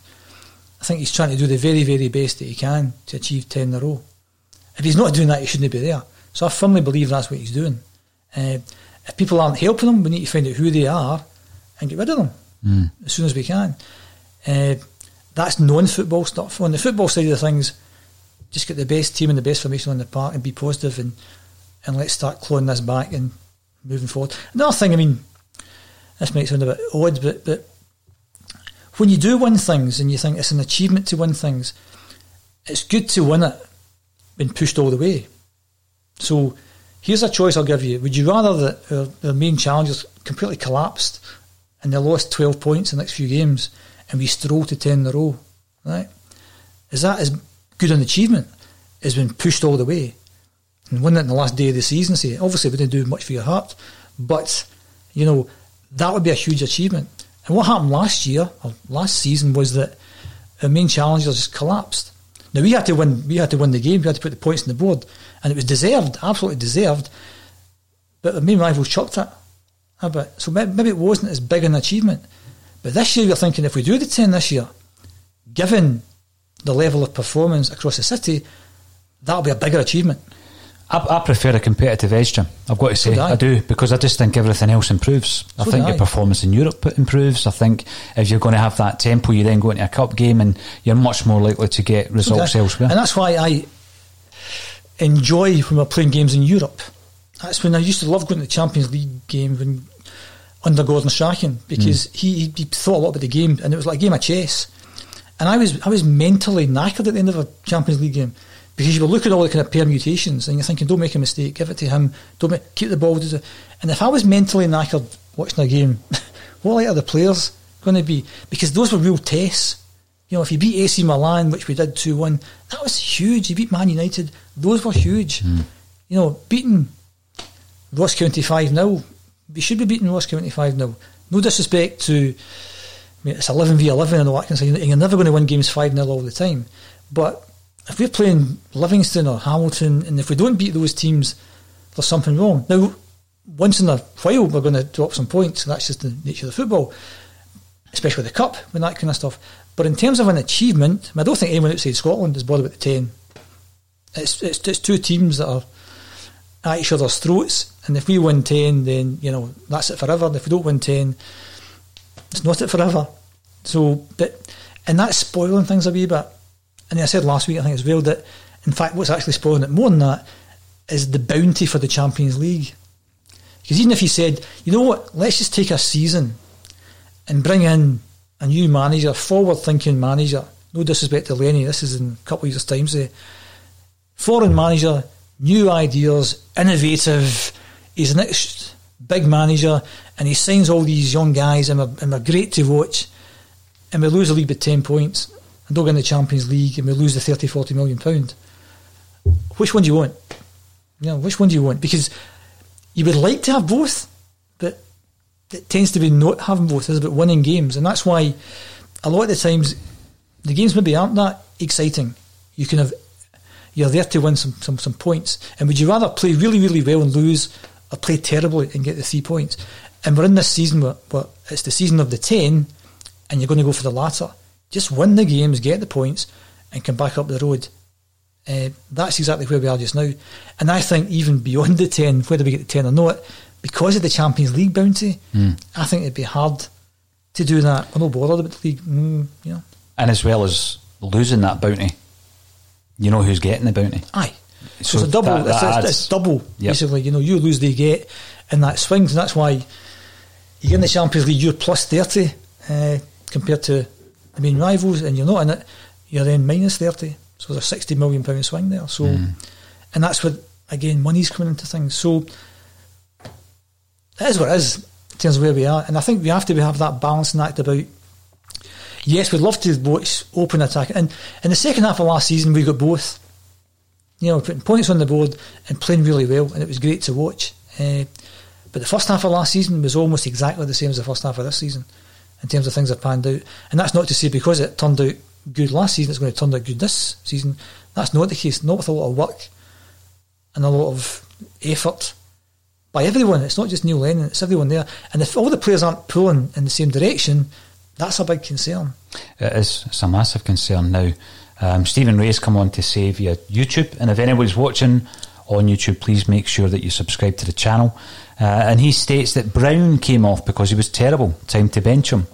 I think he's trying to do the very, very best that he can to achieve 10 in a row. If he's not doing that, he shouldn't be there. So I firmly believe that's what he's doing. Uh, if people aren't helping him, we need to find out who they are and get rid of them as soon as we can. Uh, that's non-football stuff. On the football side of things, just get the best team and the best formation on the park and be positive and and let's start clawing this back and moving forward. Another thing, I mean, this might sound a bit odd, but but when you do win things and you think it's an achievement to win things, it's good to win it when pushed all the way. So here's a choice I'll give you. Would you rather that our, our main challengers completely collapsed and they lost 12 points in the next few games and we stroll to 10 in a row, right? Is that as good an achievement as when pushed all the way and win it in the last day of the season? Say, obviously, we didn't do much for your heart, but, you know, that would be a huge achievement. And what happened last year, or last season, was that the main challengers just collapsed. Now we had to win. We had to win the game. We had to put the points on the board, and it was deserved, absolutely deserved. But the main rivals chucked it ah, a bit, so maybe it wasn't as big an achievement. But this year, we're thinking if we do the ten this year, given the level of performance across the city, that'll be a bigger achievement. I, I prefer a competitive edge, Jim. I've got to say, I. I. do because I just think everything else improves. I think your I. performance in Europe improves. I think if you're going to have that tempo, you then go into a cup game and you're much more likely to get results Okay. elsewhere. And that's why I enjoy when we're playing games in Europe. That's when I used to love going to the Champions League game when under Gordon Strachan because Mm. he, he thought a lot about the game and it was like a game of chess. And I was I was mentally knackered at the end of a Champions League game because you were looking at all the kind of permutations and you're thinking, don't make a mistake, give it to him, don't make, keep the ball. And if I was mentally knackered watching a game, [LAUGHS] what like are the players going to be? Because those were real tests. You know, if you beat AC Milan, which we did 2 1, that was huge. You beat Man United, those were huge. Hmm. You know, beating Ross County 5 0, we should be beating Ross County 5 0. No disrespect to, I mean, it's 11 v 11 and all that kind of thing, and you're never going to win games 5 0 all the time. But if we're playing Livingston or Hamilton, and if we don't beat those teams, there's something wrong. Now, once in a while, we're going to drop some points, that's just the nature of the football especially the cup and that kind of stuff. But in terms of an achievement, I don't think anyone outside Scotland is bothered about the ten. It's it's two teams that are at each other's throats, and if we win ten, then you know that's it forever. And if we don't win ten, it's not it forever. So, but and that's spoiling things a wee bit. And I said last week, I think as well that in fact what's actually spoiling it more than that is the bounty for the Champions League. Because even if you said, you know what, let's just take a season and bring in a new manager, forward thinking manager. No disrespect to Lenny, this is in a couple of years' time, say. Foreign manager, new ideas, innovative. He's the next big manager, and he signs all these young guys, and we're great to watch, and we lose the league by 10 points, and get in the Champions League, and we lose the 30, 40 million pound. Which one do you want? You know, which one do you want? Because you would like to have both, but it tends to be not having both. It's about winning games, and that's why a lot of the times the games maybe aren't that exciting. You can have you're there to win some, some, some points. And would you rather play really, really well and lose or play terribly and get the three points? And we're in this season where, where it's the season of the 10 and you're going to go for the latter. Just win the games, get the points, and come back up the road. Uh, that's exactly where we are just now. And I think even beyond the 10, whether we get the 10 or not, because of the Champions League bounty, mm. I think it'd be hard to do that. I'm not bothered about the league, mm, you know. And as well as losing that bounty, you know who's getting the bounty. Aye. So, so it's a double. That, that it's, it's, double yep. basically. You know, you lose, they get, and that swings, and that's why you get in the Champions League. You're plus thirty uh, compared to the main rivals, and you're not in it. You're then minus thirty. So there's a sixty million pound swing there. So, mm. and that's what again money's coming into things. So it is what it is in terms of where we are, and I think we have to have that balancing act about yes, we'd love to watch open attack. And in the second half of last season, we got both. You know, putting points on the board and playing really well, and it was great to watch. Uh, but the first half of last season was almost exactly the same as the first half of this season in terms of things that panned out. And that's not to say because it turned out good last season, it's going to turn out good this season. That's not the case. Not with a lot of work and a lot of effort by everyone. It's not just Neil Lennon, it's everyone there. And if all the players aren't pulling in the same direction, that's a big concern. It is. It's a massive concern now. Um, Stephen Ray's come on to say via YouTube, and if anybody's watching on YouTube, please make sure that you subscribe to the channel. Uh, and he states that Brown came off because he was terrible. Time to bench him.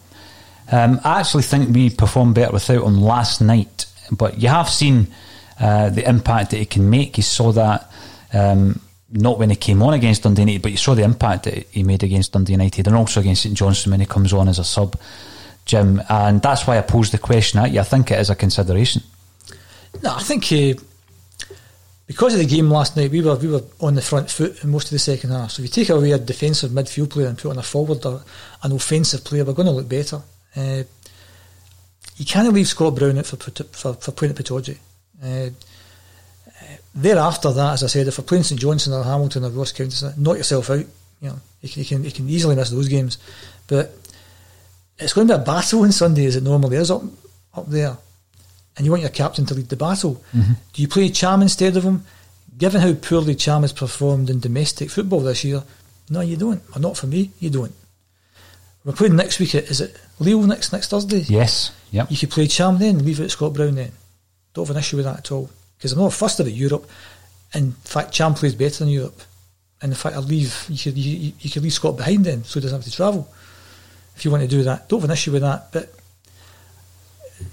Um, I actually think we performed better without him last night, but you have seen uh, the impact that he can make. You saw that um, not when he came on against Dundee United, but you saw the impact that he made against Dundee United and also against St Johnstone when he comes on as a sub. Jim, and that's why I posed the question at you. I think it is a consideration. No, I think uh, because of the game last night, we were we were on the front foot in most of the second half. So if you take away a defensive midfield player and put on a forward or an offensive player, we're going to look better. Uh, you can't leave Scott Brown out for for, for playing at Pittodrie. Uh, thereafter that, as I said, if we're playing St Johnstone or Hamilton or Ross County, knock yourself out. You know, you can, you can you can easily miss those games, but it's going to be a battle on Sunday as it normally is up up there, and you want your captain to lead the battle. Mm-hmm. Do you play Ntcham instead of him? Given how poorly Ntcham has performed in domestic football this year, no, you don't. Or not for me, you don't. We're playing next week. Is it Leo next next Thursday? Yes. Yep. You could play Ntcham then, leave it at Scott Brown then. Don't have an issue with that at all. Because I'm not fussed about Europe. In fact, Ntcham plays better than Europe. And in fact, I leave. You could you, you could leave Scott behind then, so he doesn't have to travel if you want to do that. Don't have an issue with that. But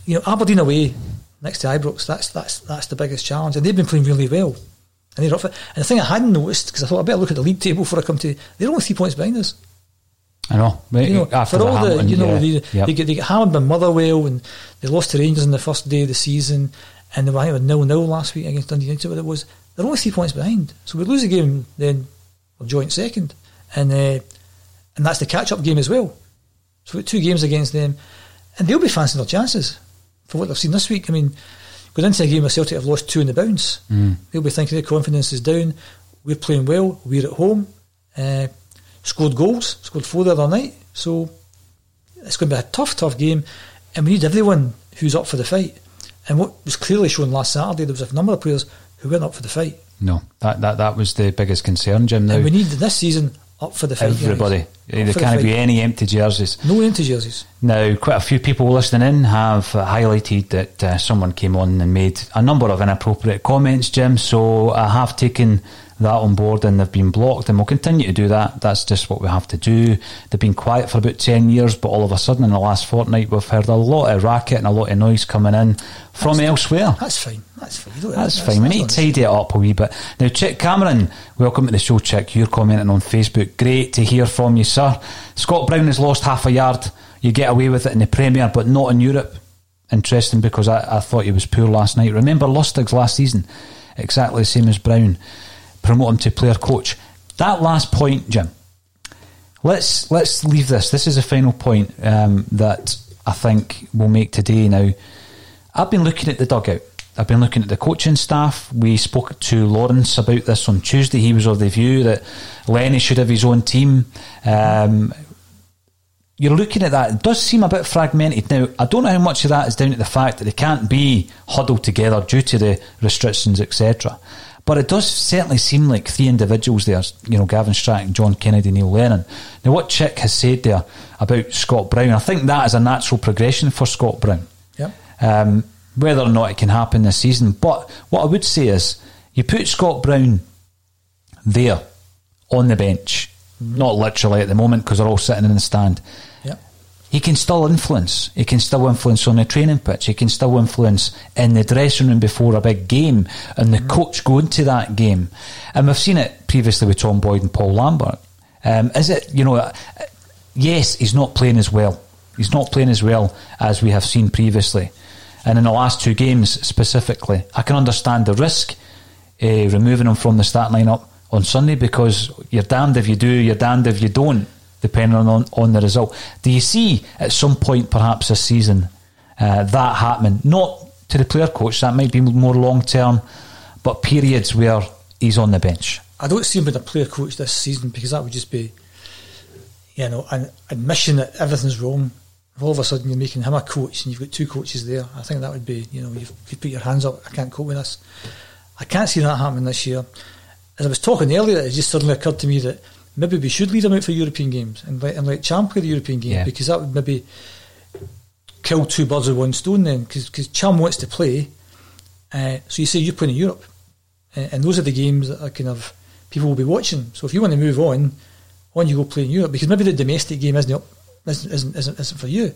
you know, Aberdeen away next to Ibrox, that's that's that's the biggest challenge, and they've been playing really well. And they're up for, and the thing I hadn't noticed because I thought I better look at the league table before I come to. They're only three points behind us. I know. You know After for the all Hamilton, the you know yeah. they, Yep. they get they get hammered by Motherwell and they lost to Rangers on the first day of the season, and they were I think nil nil last week against Dundee United. But it was, they're only three points behind. So we lose the game, then we're joint second, and uh, and that's the catch up game as well. So we've got two games against them, and they'll be fancying their chances for what they've seen this week. I mean, going into a game where Celtic have lost two in the bounce, Mm. they'll be thinking their confidence is down. We're playing well. We're at home. Uh, scored goals. Scored four the other night. So it's going to be a tough, tough game, and we need everyone who's up for the fight. And what was clearly shown last Saturday, there was a number of players who weren't up for the fight, No, that, that that was the biggest concern, Jim. Now and we need this season up for the fight. everybody, Up there can't fight. be any empty jerseys. no empty jerseys. Now, quite a few people listening in have uh, highlighted that uh, someone came on and made a number of inappropriate comments, Jim. So I have taken that on board and they've been blocked and we'll continue to do that. That's just what we have to do. They've been quiet for about 10 years, but all of a sudden in the last fortnight we've heard a lot of racket and a lot of noise coming in from elsewhere. That's fine. That's fine. Don't- That's fine. We need to tidy it up a wee bit. Now, Chick Cameron, welcome to the show, Chick. You're commenting on Facebook. Great to hear from you, sir. Scott Brown has lost half a yard. You get away with it in the Premier, but not in Europe. Interesting because I, I thought he was poor last night. Remember Lustig's last season? Exactly the same as Brown. Promote him to player coach. That last point, Jim. let's let's leave this. This is a final point um, that I think we'll make today. Now, I've been looking at the dugout. I've been looking at the coaching staff. We spoke to Lawrence about this on Tuesday. He was of the view that Lenny should have his own team. Um, you're looking at that, it does seem a bit fragmented. Now, I don't know how much of that is down to the fact that they can't be huddled together due to the restrictions, etc. But it does certainly seem like three individuals there, you know, Gavin Strachan, John Kennedy, Neil Lennon. Now, what Chick has said there about Scott Brown, I think that is a natural progression for Scott Brown. Yeah. Um, whether or not it can happen this season. But what I would say is, you put Scott Brown there on the bench, not literally at the moment because they're all sitting in the stand he can still influence. He can still influence on the training pitch. He can still influence in the dressing room before a big game and the mm coach going to that game. And we've seen it previously with Tom Boyd and Paul Lambert. Um, is it, you know, yes, he's not playing as well. He's not playing as well as we have seen previously. And in the last two games specifically, I can understand the risk uh, removing him from the start lineup on Sunday because you're damned if you do, you're damned if you don't depending on, on the result. Do you see at some point, perhaps this season, uh, that happening? Not to the player coach, that might be more long term, but periods where he's on the bench. I don't see him with a player coach this season because that would just be, you know, an admission that everything's wrong. If all of a sudden you're making him a coach and you've got two coaches there, I think that would be, you know, you've, you've put your hands up. I can't cope with this. I can't see that happening this year. As I was talking earlier, it just suddenly occurred to me that maybe we should lead them out for European games and let, and let Ntcham play the European game yeah. because that would maybe kill two birds with one stone then because Ntcham wants to play. Uh, so you say you're playing in Europe, uh, and those are the games that are kind of people will be watching. So if you want to move on, on you go play in Europe because maybe the domestic game isn't isn't, isn't, isn't, isn't for you.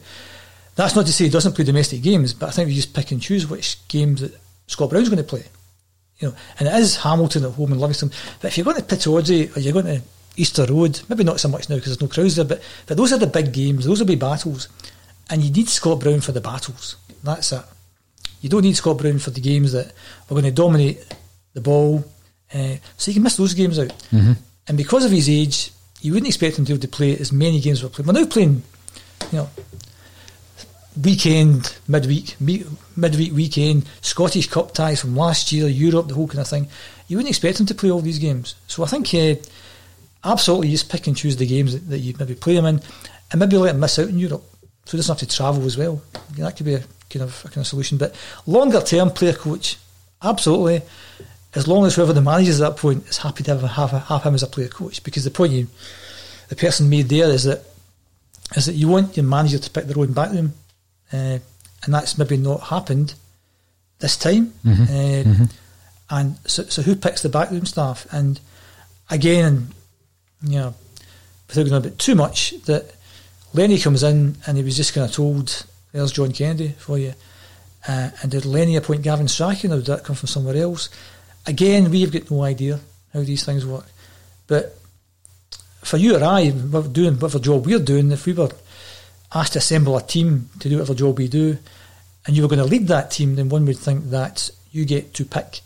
That's not to say he doesn't play domestic games, but I think we just pick and choose which games that Scott Brown's going to play. You know, and it is Hamilton at home and Livingston. But if you're going to Pittodrie or you're you going to Easter Road, maybe not so much now because there's no crowds there, but, but those are the big games, those will be battles. And you need Scott Brown for the battles. That's it. You don't need Scott Brown for the games that we're going to dominate the ball. Uh, so you can miss those games out. Mm-hmm. And because of his age, you wouldn't expect him to be able to play as many games as we're playing. We're now playing, you know, weekend, midweek, midweek, weekend, Scottish Cup ties from last year, Europe, the whole kind of thing. You wouldn't expect him to play all these games. So I think uh, absolutely just pick and choose the games that, that, you maybe play them in, and maybe let him miss out in Europe, so he doesn't have to travel as well. that could be a kind of a kind of solution. But longer term, player coach, absolutely. As long as whoever the manager is at that point is happy to have, have, have him as a player coach, because the point you, the person made there is that is that you want your manager to pick their own backroom, uh, and that's maybe not happened this time. Mm-hmm. Uh, mm-hmm. And so, so who picks the backroom staff? And again, know, without going a bit too much, that Lenny comes in and he was just kind of told, there's John Kennedy for you. Uh, and did Lenny appoint Gavin Strachan or did that come from somewhere else? Again, we've got no idea how these things work. But for you or I, we're doing whatever job we're doing, if we were asked to assemble a team to do whatever job we do, and you were going to lead that team, then one would think that you get to pick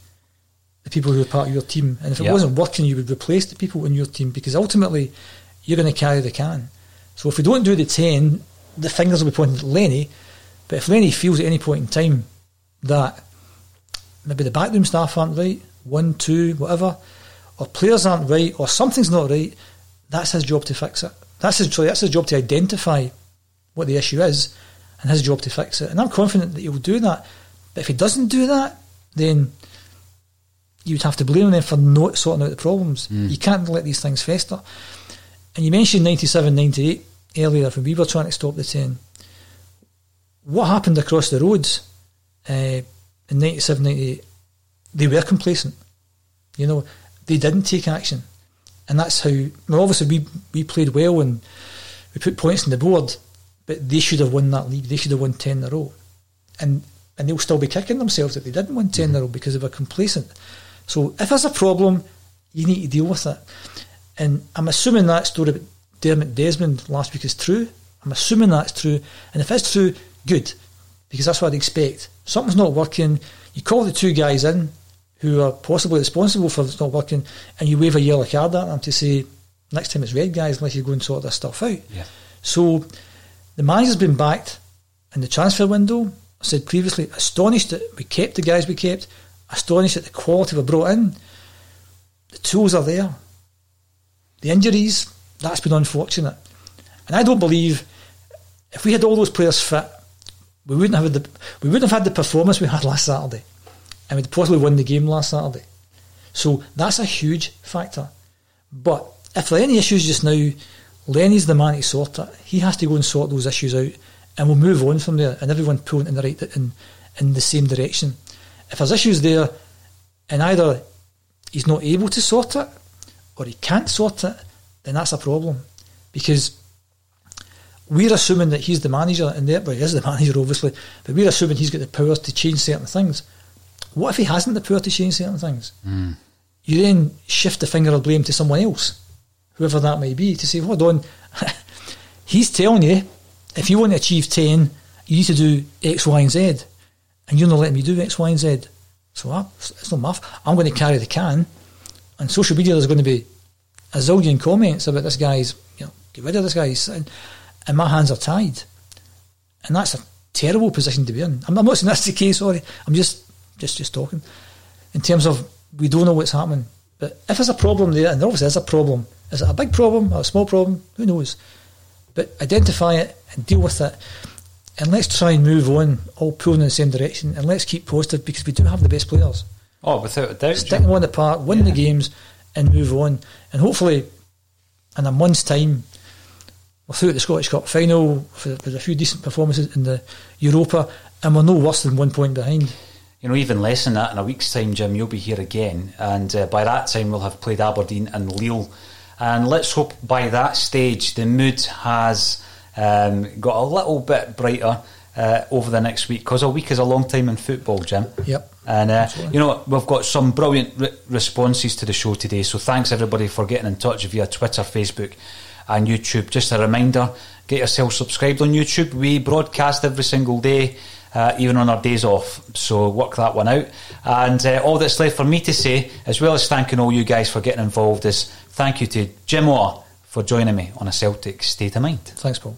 the people who are part of your team. And if it wasn't working, you would replace the people in your team because ultimately you're going to carry the can. So if we don't do the 10, the fingers will be pointing at Lenny. But if Lenny feels at any point in time that maybe the backroom staff aren't right, one, two, whatever, or players aren't right, or something's not right, that's his job to fix it. That's his, that's his job to identify what the issue is and his job to fix it. And I'm confident that he will do that. But if he doesn't do that, then you'd have to blame them for not sorting out the problems. Mm. You can't let these things fester. And you mentioned 97, 98 earlier when we were trying to stop the 10. What happened across the roads uh, in 97, 98? They were complacent. You know, they didn't take action. And that's how, well, obviously, we, we played well and we put points on the board, but they should have won that league. They should have won 10 in a row. And and they'll still be kicking themselves that they didn't win 10 in a row because they were complacent. So if there's a problem, you need to deal with it. And I'm assuming that story about Dermot Desmond last week is true. I'm assuming that's true. And if it's true, good, because that's what I'd expect. Something's not working. You call the two guys in who are possibly responsible for it's not working, and you wave a yellow card at them to say, Next time it's red guys unless you go and sort this stuff out. Yeah. So the manager's been backed in the transfer window. I said previously, astonished that we kept the guys we kept, astonished at the quality we brought in. The tools are there. The injuries, that's been unfortunate. And I don't believe if we had all those players fit, we wouldn't have had the we wouldn't have had the performance we had last Saturday. And we'd possibly won the game last Saturday. So that's a huge factor. But if there are any issues just now, Lenny's the man to sort it. He has to go and sort those issues out, and we'll move on from there. And everyone pulling in the right in in the same direction. If there's issues there, and either he's not able to sort it, or he can't sort it, then that's a problem, because we're assuming that he's the manager, and there, well, he is the [LAUGHS] manager, obviously, but we're assuming he's got the powers to change certain things. What if he hasn't the power to change certain things? Mm. You then shift the finger of blame to someone else, whoever that may be, to say, hold on, [LAUGHS] he's telling you if you want to achieve 10, you need to do X, Y, and Z, and you're not letting me do X, Y, and Z. So uh, it's not math. I'm going to carry the can. And social media, there's going to be a zillion comments about this guy's, you know, get rid of this guy. And, and my hands are tied. And that's a terrible position to be in. I'm, I'm not saying that's the case, sorry. I'm just, just, just talking. In terms of we don't know what's happening. But if there's a problem there, and there obviously is a problem, is it a big problem or a small problem? Who knows? But identify it and deal with it. And let's try and move on, all pulling in the same direction. And let's keep positive because we do have the best players. Oh, without a doubt. Stick them on the park, win Yeah. the games, and move on. And hopefully, in a month's time, we're through at the Scottish Cup final with a few decent performances in the Europa, and we're no worse than one point behind. You know, even less than that, in a week's time, Jim, you'll be here again. And uh, by that time, we'll have played Aberdeen and Lille. And let's hope by that stage the mood has um, got a little bit brighter uh, over the next week. Because a week is a long time in football, Jim. Yep. And, uh, you know, we've got some brilliant re- responses to the show today. So thanks, everybody, for getting in touch via Twitter, Facebook, and YouTube. Just a reminder get yourself subscribed on YouTube. We broadcast every single day. Uh, even on our days off, so work that one out. And uh, all that's left for me to say, as well as thanking all you guys for getting involved, is thank you to Jim Orr for joining me on a Celtic State of Mind. Thanks, Paul.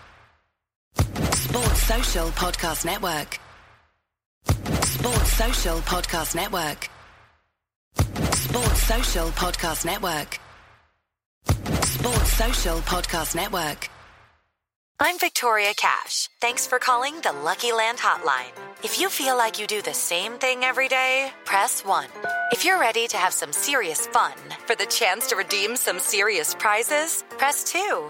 Sports Social Podcast Network. Sports Social Podcast Network. Sports Social Podcast Network. Sports Social Podcast Network. I'm Victoria Cash. Thanks for calling the Lucky Land Hotline. If you feel like you do the same thing every day, press 1. If you're ready to have some serious fun for the chance to redeem some serious prizes, press 2.